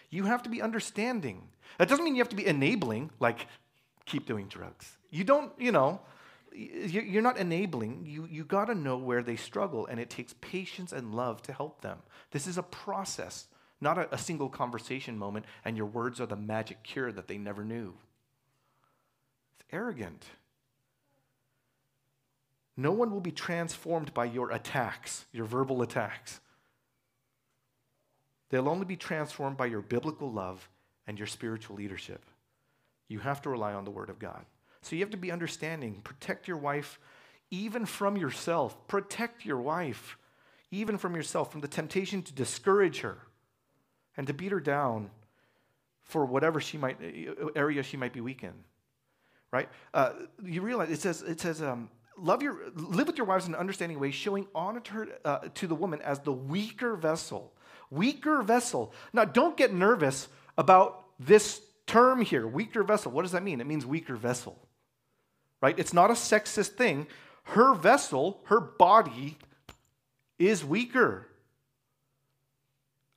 You have to be understanding. That doesn't mean you have to be enabling, like, keep doing drugs. You don't, you know, you're not enabling. You, you got to know where they struggle, and it takes patience and love to help them. This is a process, not a, a single conversation moment, and your words are the magic cure that they never knew. It's arrogant. No one will be transformed by your attacks, your verbal attacks. They'll only be transformed by your biblical love and your spiritual leadership. You have to rely on the Word of God. So you have to be understanding. Protect your wife even from yourself. Protect your wife even from yourself, from the temptation to discourage her and to beat her down for whatever she might area she might be weak in. Right? Uh, you realize it says it says um, love your live with your wives in an understanding way, showing honor to, her, uh, to the woman as the weaker vessel. Weaker vessel. Now, don't get nervous about this term here, weaker vessel. What does that mean? It means weaker vessel right? It's not a sexist thing. Her vessel, her body, is weaker.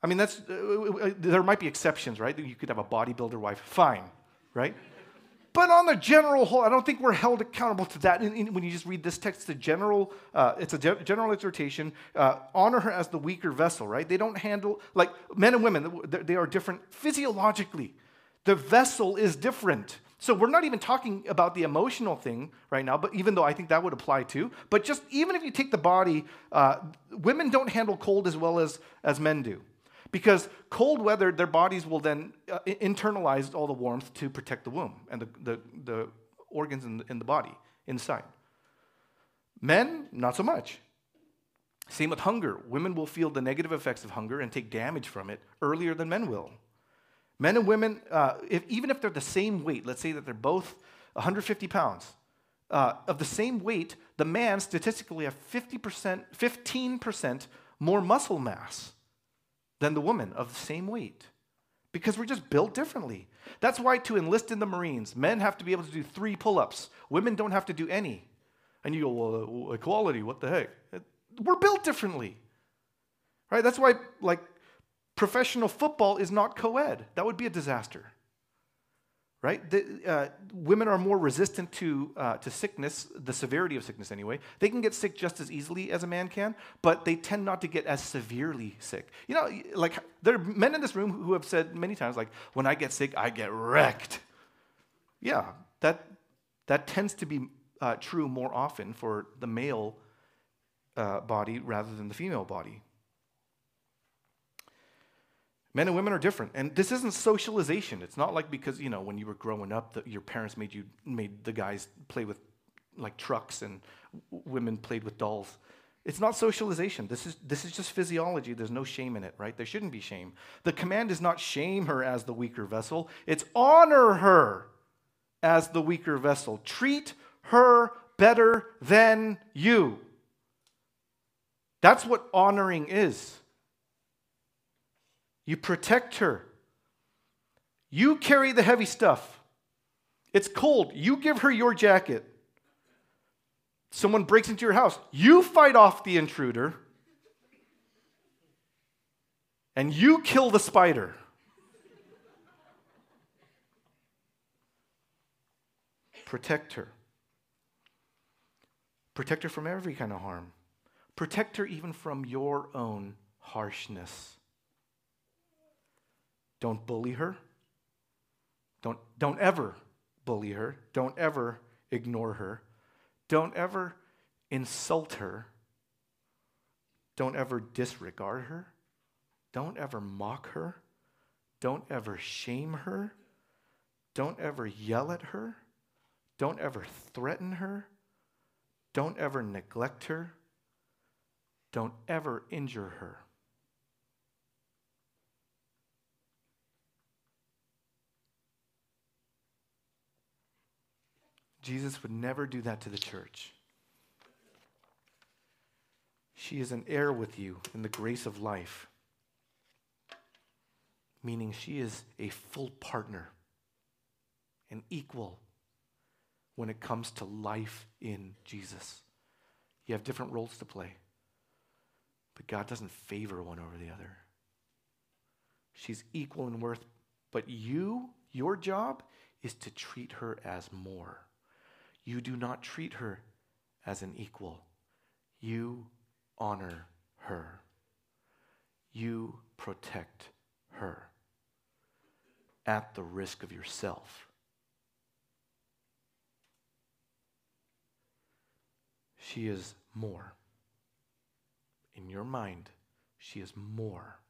I mean, that's, uh, there might be exceptions, right? You could have a bodybuilder wife, fine, right? But on the general whole, I don't think we're held accountable to that. When you just read this text, a general, uh, it's a ge- general exhortation. Uh, honor her as the weaker vessel, right? They don't handle, like men and women, they are different physiologically. The vessel is different. So we're not even talking about the emotional thing right now, but even though I think that would apply too. But just even if you take the body, uh, women don't handle cold as well as, as men do. Because cold weather, their bodies will then uh, internalize all the warmth to protect the womb and the, the, the organs in the, in the body inside. Men, not so much. Same with hunger. Women will feel the negative effects of hunger and take damage from it earlier than men will. Men and women, uh, if, even if they're the same weight, let's say that they're both 150 pounds, uh, of the same weight, the man statistically have 50%, 15% more muscle mass than the woman of the same weight because we're just built differently. That's why to enlist in the Marines, men have to be able to do three pull ups, women don't have to do any. And you go, well, uh, equality, what the heck? We're built differently. Right? That's why, like, professional football is not co ed. That would be a disaster. Right? The, uh, women are more resistant to, uh, to sickness, the severity of sickness anyway. They can get sick just as easily as a man can, but they tend not to get as severely sick. You know, like, there are men in this room who have said many times, like, when I get sick, I get wrecked. Yeah, that, that tends to be uh, true more often for the male uh, body rather than the female body. Men and women are different. And this isn't socialization. It's not like because, you know, when you were growing up, the, your parents made you made the guys play with like trucks and women played with dolls. It's not socialization. This is, this is just physiology. There's no shame in it, right? There shouldn't be shame. The command is not shame her as the weaker vessel, it's honor her as the weaker vessel. Treat her better than you. That's what honoring is. You protect her. You carry the heavy stuff. It's cold. You give her your jacket. Someone breaks into your house. You fight off the intruder. And you kill the spider. Protect her. Protect her from every kind of harm. Protect her even from your own harshness. Don't bully her. Don't, don't ever bully her. Don't ever ignore her. Don't ever insult her. Don't ever disregard her. Don't ever mock her. Don't ever shame her. Don't ever yell at her. Don't ever threaten her. Don't ever neglect her. Don't ever injure her. Jesus would never do that to the church. She is an heir with you in the grace of life, meaning she is a full partner, an equal when it comes to life in Jesus. You have different roles to play, but God doesn't favor one over the other. She's equal in worth. But you, your job is to treat her as more. You do not treat her as an equal. You honor her. You protect her at the risk of yourself. She is more. In your mind, she is more.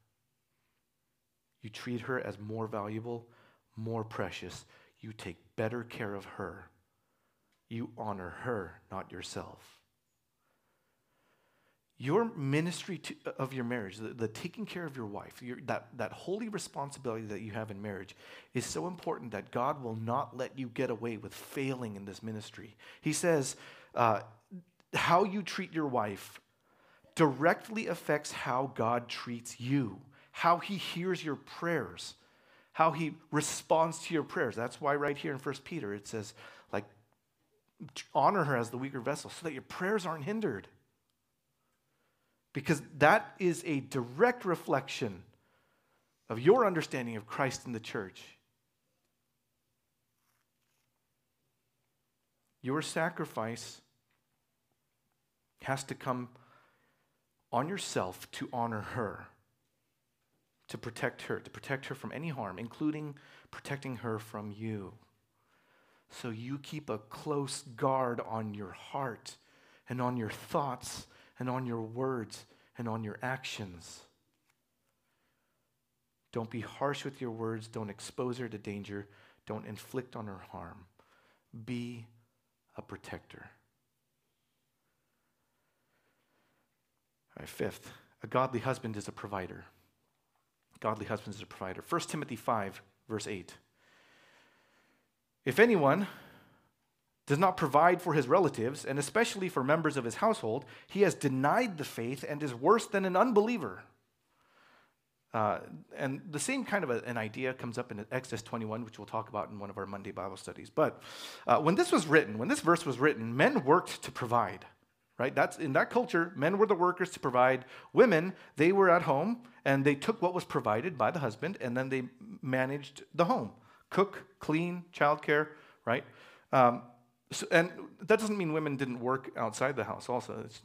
You treat her as more valuable, more precious. You take better care of her. You honor her, not yourself. Your ministry to, of your marriage, the, the, taking care of your wife, your, that, that holy responsibility that you have in marriage is so important that God will not let you get away with failing in this ministry. He says, uh, how you treat your wife directly affects how God treats you, how he hears your prayers, how he responds to your prayers. That's why right here in 1 Peter it says, honor her as the weaker vessel so that your prayers aren't hindered. Because that is a direct reflection of your understanding of Christ in the church. Your sacrifice has to come on yourself to honor her, to protect her, to protect her from any harm, including protecting her from you. So you keep a close guard on your heart and on your thoughts and on your words and on your actions. Don't be harsh with your words. Don't expose her to danger. Don't inflict on her harm. Be a protector. All right, fifth, a godly husband is a provider. Godly husband is a provider. 1 Timothy 5, verse 8. If anyone does not provide for his relatives, and especially for members of his household, he has denied the faith and is worse than an unbeliever. Uh, and the same kind of a, an idea comes up in Exodus 21, which we'll talk about in one of our Monday Bible studies. But uh, when this was written, when this verse was written, men worked to provide right? That's in that culture, men were the workers to provide. Women, they were at home and they took what was provided by the husband and then they managed the home. Cook, clean, childcare, right? Um, so, and that doesn't mean women didn't work outside the house also. It's,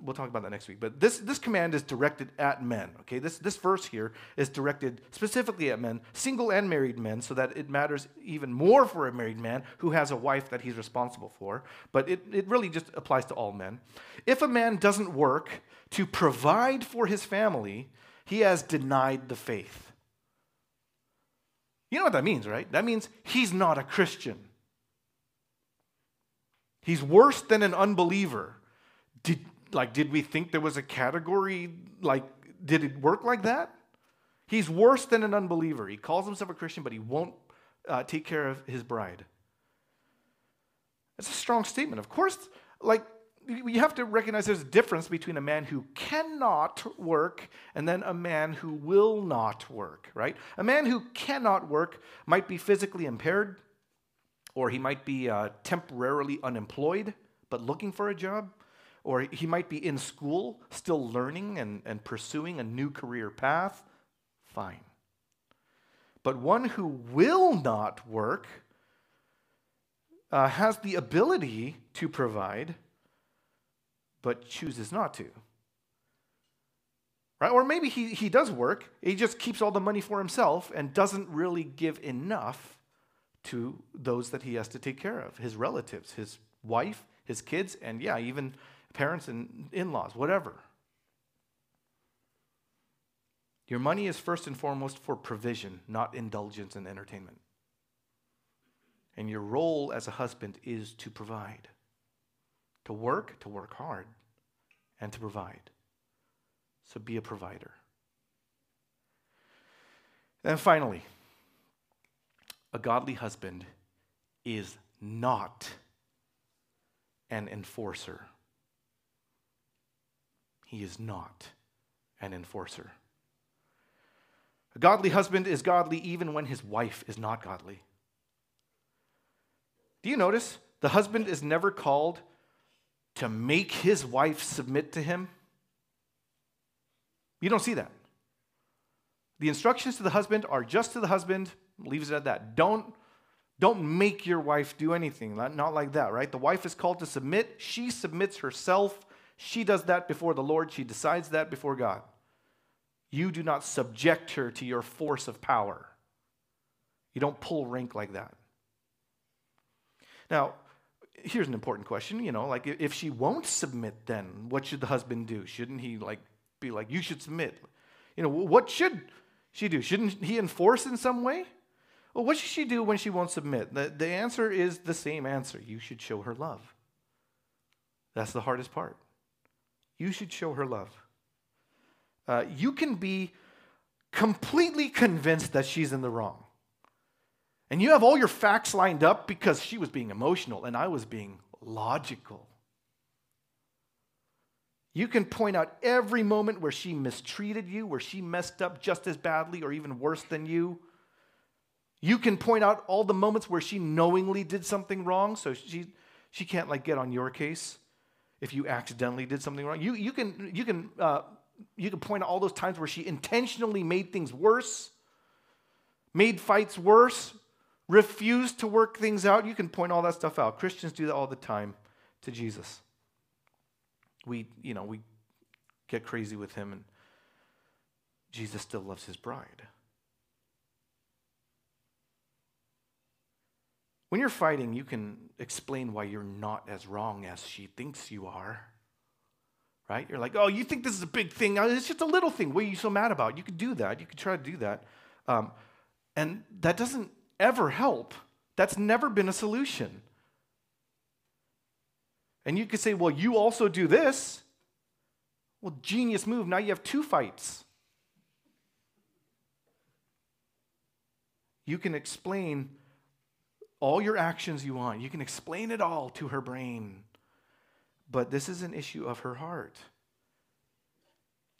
we'll talk about that next week. But this, this command is directed at men, okay? This, this verse here is directed specifically at men, single and married men, so that it matters even more for a married man who has a wife that he's responsible for. But it, it really just applies to all men. If a man doesn't work to provide for his family, he has denied the faith. You know what that means, right? That means he's not a Christian. He's worse than an unbeliever. Did, like, did we think there was a category? Like, did it work like that? He's worse than an unbeliever. He calls himself a Christian, but he won't uh, take care of his bride. That's a strong statement. Of course, like, you have to recognize there's a difference between a man who cannot work and then a man who will not work, right? A man who cannot work might be physically impaired, or he might be uh, temporarily unemployed but looking for a job, or he might be in school still learning and, and pursuing a new career path. Fine. But one who will not work uh, has the ability to provide, but chooses not to. Right? Or maybe he, he does work, he just keeps all the money for himself and doesn't really give enough to those that he has to take care of his relatives, his wife, his kids, and yeah, even parents and in laws, whatever. Your money is first and foremost for provision, not indulgence and entertainment. And your role as a husband is to provide, to work, to work hard, and to provide. So be a provider. And finally, a godly husband is not an enforcer. He is not an enforcer. A godly husband is godly even when his wife is not godly. Do you notice? The husband is never called to make his wife submit to him. You don't see that. the instructions to the husband are just to the husband, leaves it at that. Don't, don't make your wife do anything. Not, like that, right? The wife is called to submit. She submits herself. She does that before the Lord. She decides that before God. You do not subject her to your force of power. You don't pull rank like that. Now, here's an important question, you know, like if she won't submit then what should the husband do? Shouldn't he like be like you should submit? You know, what should she do? Shouldn't he enforce in some way? Well, what should she do when she won't submit? The, the answer is the same answer. You should show her love. That's the hardest part. You should show her love. Uh, you can be completely convinced that she's in the wrong. And you have all your facts lined up because she was being emotional and I was being logical. You can point out every moment where she mistreated you, where she messed up just as badly or even worse than you. You can point out all the moments where she knowingly did something wrong, so she, she can't like get on your case if you accidentally did something wrong. You, you, can, you, can, uh, you can point out all those times where she intentionally made things worse, made fights worse, refused to work things out. You can point all that stuff out. Christians do that all the time to Jesus. We, you know, we get crazy with him, and Jesus still loves his bride. When you're fighting, you can explain why you're not as wrong as she thinks you are. Right? You're like, oh, you think this is a big thing. It's just a little thing. What are you so mad about? You could do that. You could try to do that. Um, and that doesn't ever help. That's never been a solution. And you could say, well, you also do this. Well, genius move. Now you have two fights. You can explain all your actions you want, you can explain it all to her brain. But this is an issue of her heart.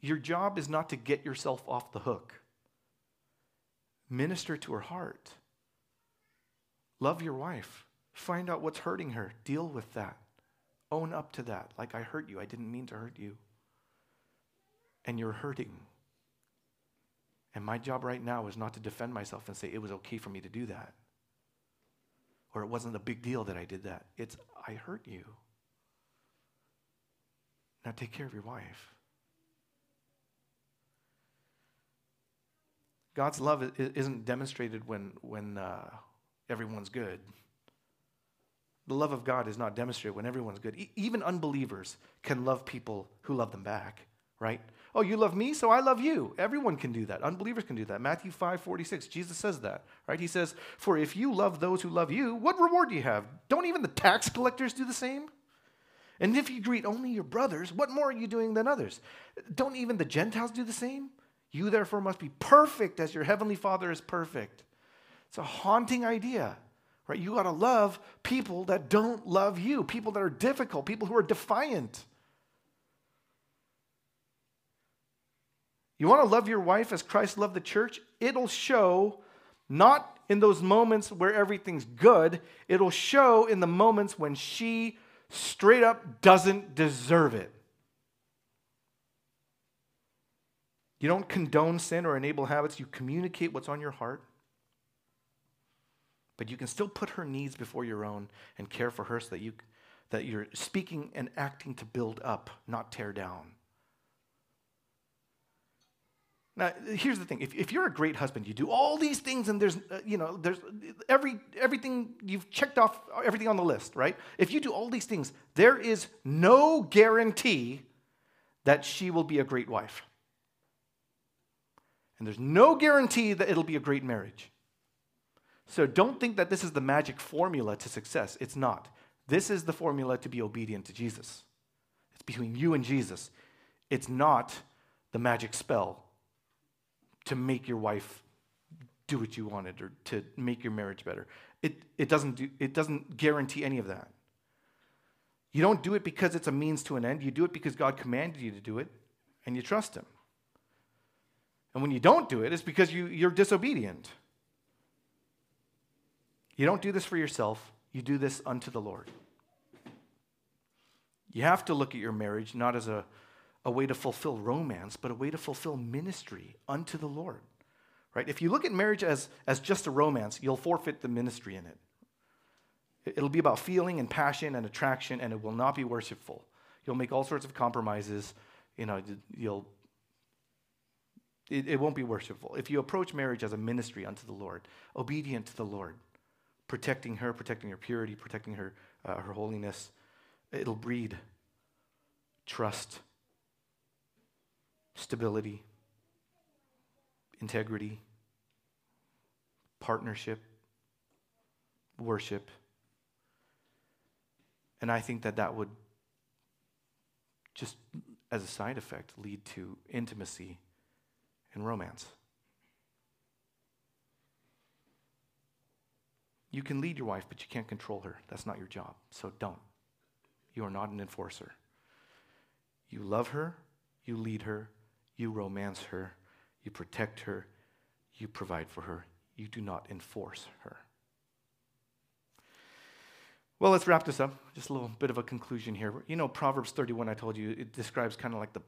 Your job is not to get yourself off the hook, minister to her heart. Love your wife. Find out what's hurting her. Deal with that. Own up to that. Like, I hurt you. I didn't mean to hurt you. And you're hurting. And my job right now is not to defend myself and say it was okay for me to do that. Or it wasn't a big deal that I did that. It's, I hurt you. Now take care of your wife. God's love isn't demonstrated when, when uh, everyone's good. The love of God is not demonstrated when everyone's good. E- even unbelievers can love people who love them back, right? Oh, you love me, so I love you. Everyone can do that. Unbelievers can do that. Matthew 5 46, Jesus says that, right? He says, For if you love those who love you, what reward do you have? Don't even the tax collectors do the same? And if you greet only your brothers, what more are you doing than others? Don't even the Gentiles do the same? You therefore must be perfect as your heavenly Father is perfect. It's a haunting idea, right? You got to love people that don't love you, people that are difficult, people who are defiant. You want to love your wife as Christ loved the church? It'll show not in those moments where everything's good, it'll show in the moments when she straight up doesn't deserve it. You don't condone sin or enable habits, you communicate what's on your heart. But you can still put her needs before your own and care for her so that, you, that you're speaking and acting to build up, not tear down. Now, here's the thing. If, if you're a great husband, you do all these things and there's, uh, you know, there's every, everything, you've checked off everything on the list, right? If you do all these things, there is no guarantee that she will be a great wife. And there's no guarantee that it'll be a great marriage. So don't think that this is the magic formula to success. It's not. This is the formula to be obedient to Jesus. It's between you and Jesus. It's not the magic spell to make your wife do what you wanted or to make your marriage better. It, it, doesn't, do, it doesn't guarantee any of that. You don't do it because it's a means to an end. You do it because God commanded you to do it and you trust Him. And when you don't do it, it's because you, you're disobedient. You don't do this for yourself, you do this unto the Lord. You have to look at your marriage not as a, a way to fulfill romance, but a way to fulfill ministry unto the Lord. Right? If you look at marriage as, as just a romance, you'll forfeit the ministry in it. It'll be about feeling and passion and attraction, and it will not be worshipful. You'll make all sorts of compromises. You know, you'll it, it won't be worshipful. If you approach marriage as a ministry unto the Lord, obedient to the Lord, protecting her, protecting her purity, protecting her, uh, her holiness, it'll breed trust, stability, integrity, partnership, worship. And I think that that would just as a side effect lead to intimacy and romance. You can lead your wife, but you can't control her. That's not your job. So don't. You are not an enforcer. You love her, you lead her, you romance her, you protect her, you provide for her. You do not enforce her. Well, let's wrap this up. Just a little bit of a conclusion here. You know, Proverbs 31, I told you, it describes kind of like the,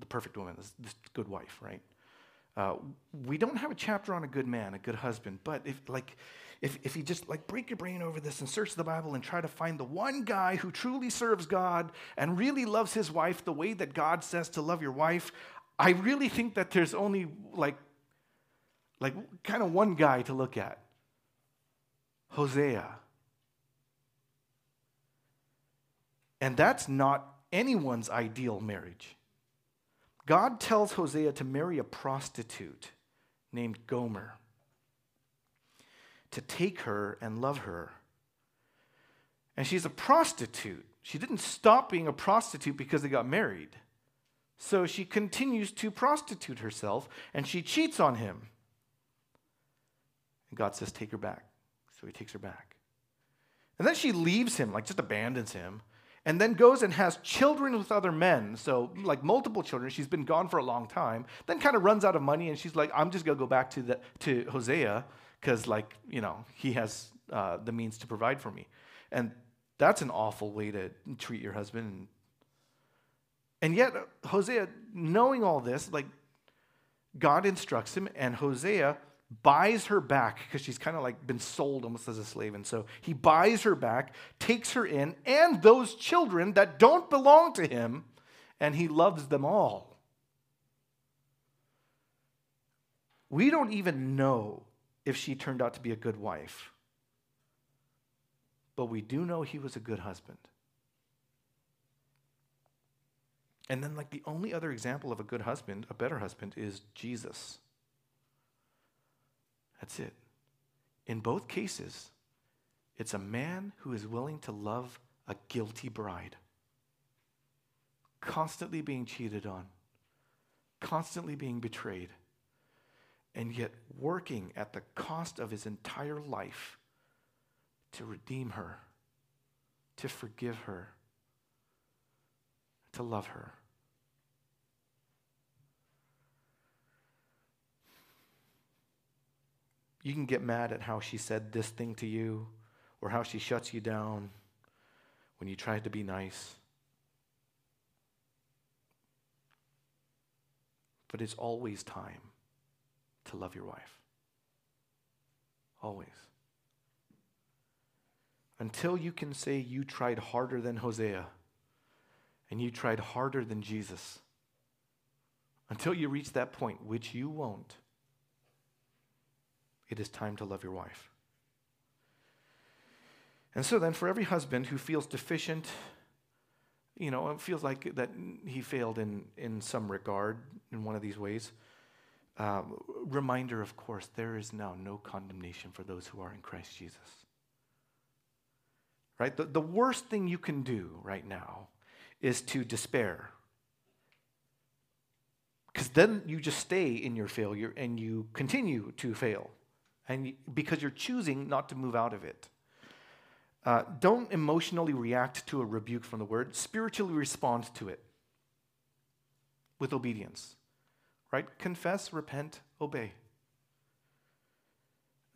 the perfect woman, this, this good wife, right? Uh, we don't have a chapter on a good man, a good husband, but if like if, if you just like break your brain over this and search the Bible and try to find the one guy who truly serves God and really loves his wife the way that God says to love your wife, I really think that there's only like like kind of one guy to look at. Hosea. And that's not anyone's ideal marriage. God tells Hosea to marry a prostitute named Gomer, to take her and love her. And she's a prostitute. She didn't stop being a prostitute because they got married. So she continues to prostitute herself and she cheats on him. And God says, Take her back. So he takes her back. And then she leaves him, like just abandons him and then goes and has children with other men. So, like multiple children. She's been gone for a long time. Then kind of runs out of money, and she's like, I'm just going to go back to, the, to Hosea because, like, you know, he has uh, the means to provide for me. And that's an awful way to treat your husband. And yet, Hosea, knowing all this, like, God instructs him, and Hosea buys her back because she's kind of like been sold almost as a slave. And so he buys her back, takes her in, and those children that don't belong to him, and he loves them all. We don't even know if she turned out to be a good wife, but we do know he was a good husband. And then, like, the only other example of a good husband, a better husband, is Jesus. That's it. In both cases, it's a man who is willing to love a guilty bride, constantly being cheated on, constantly being betrayed, and yet working at the cost of his entire life to redeem her, to forgive her, to love her. You can get mad at how she said this thing to you or how she shuts you down when you try to be nice. But it's always time to love your wife. Always. Until you can say you tried harder than Hosea and you tried harder than Jesus. Until you reach that point, which you won't it is time to love your wife. And so then, for every husband who feels deficient, you know, it feels like that he failed in, in some regard in one of these ways, uh, reminder, of course, there is now no condemnation for those who are in Christ Jesus. Right? The, the worst thing you can do right now is to despair. Because then you just stay in your failure and you continue to fail and because you're choosing not to move out of it. Uh, don't emotionally react to a rebuke from the word, spiritually respond to it with obedience. Right? Confess, repent, obey.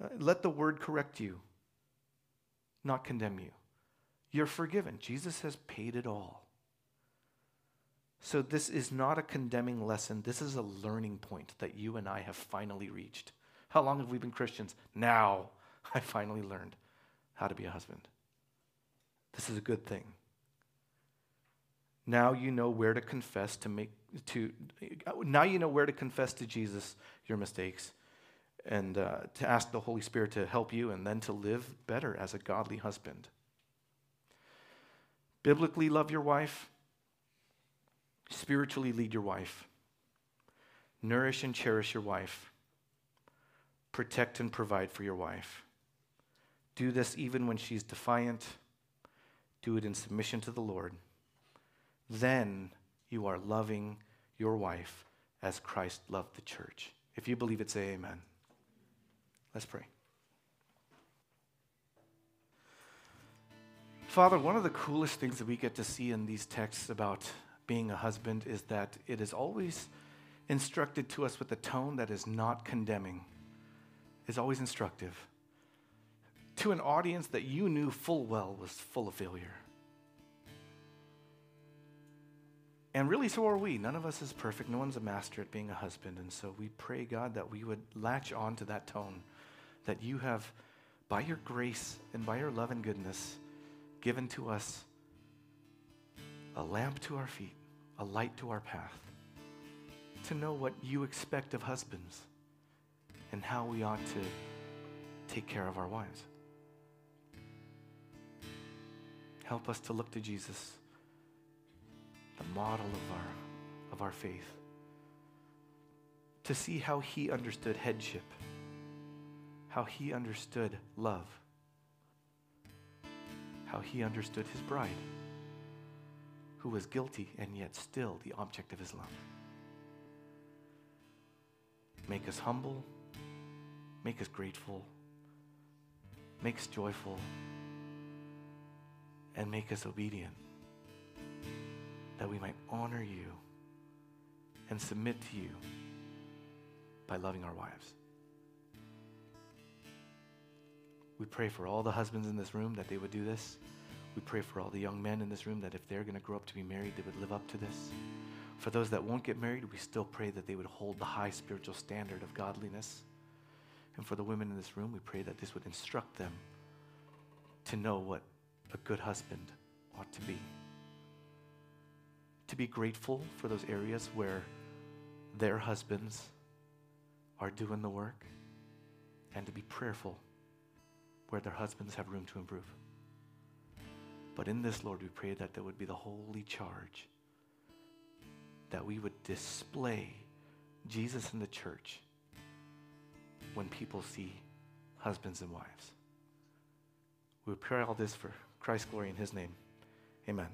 Uh, let the word correct you, not condemn you. You're forgiven. Jesus has paid it all. So, this is not a condemning lesson. This is a learning point that you and I have finally reached How long have we been Christians? Now I finally learned how to be a husband. This is a good thing. Now you know where to confess to make to now you know where to confess to Jesus your mistakes and uh, to ask the Holy Spirit to help you and then to live better as a godly husband. Biblically love your wife, spiritually lead your wife, nourish and cherish your wife, protect and provide for your wife. Do this even when she's defiant. Do it in submission to the Lord. Then you are loving your wife as Christ loved the church. If you believe it, say amen. Let's pray. Father, one of the coolest things that we get to see in these texts about being a husband is that it is always instructed to us with a tone that is not condemning, is always instructive to an audience that you knew full well was full of failure. And really, so are we. None of us is perfect. No one's a master at being a husband. And so we pray, God, that we would latch on to that tone that you have, by your grace and by your love and goodness, given to us a lamp to our feet, a light to our path, to know what you expect of husbands and how we ought to take care of our wives. Help us to look to Jesus the model of our, of our faith, to see how he understood headship, how he understood love, how he understood his bride, who was guilty and yet still the object of his love. Make us humble, make us grateful, make us joyful, and make us obedient that we might honor you and submit to you by loving our wives. We pray for all the husbands in this room that they would do this. We pray for all the young men in this room that if they're going to grow up to be married, they would live up to this. For those that won't get married, we still pray that they would hold the high spiritual standard of godliness. And for the women in this room, we pray that this would instruct them to know what a good husband ought to be to be grateful for those areas where their husbands are doing the work and to be prayerful where their husbands have room to improve. But in this, Lord, we pray that there would be the holy charge that we would display Jesus in the church when people see husbands and wives. We pray all this for Christ's glory in his name. Amen.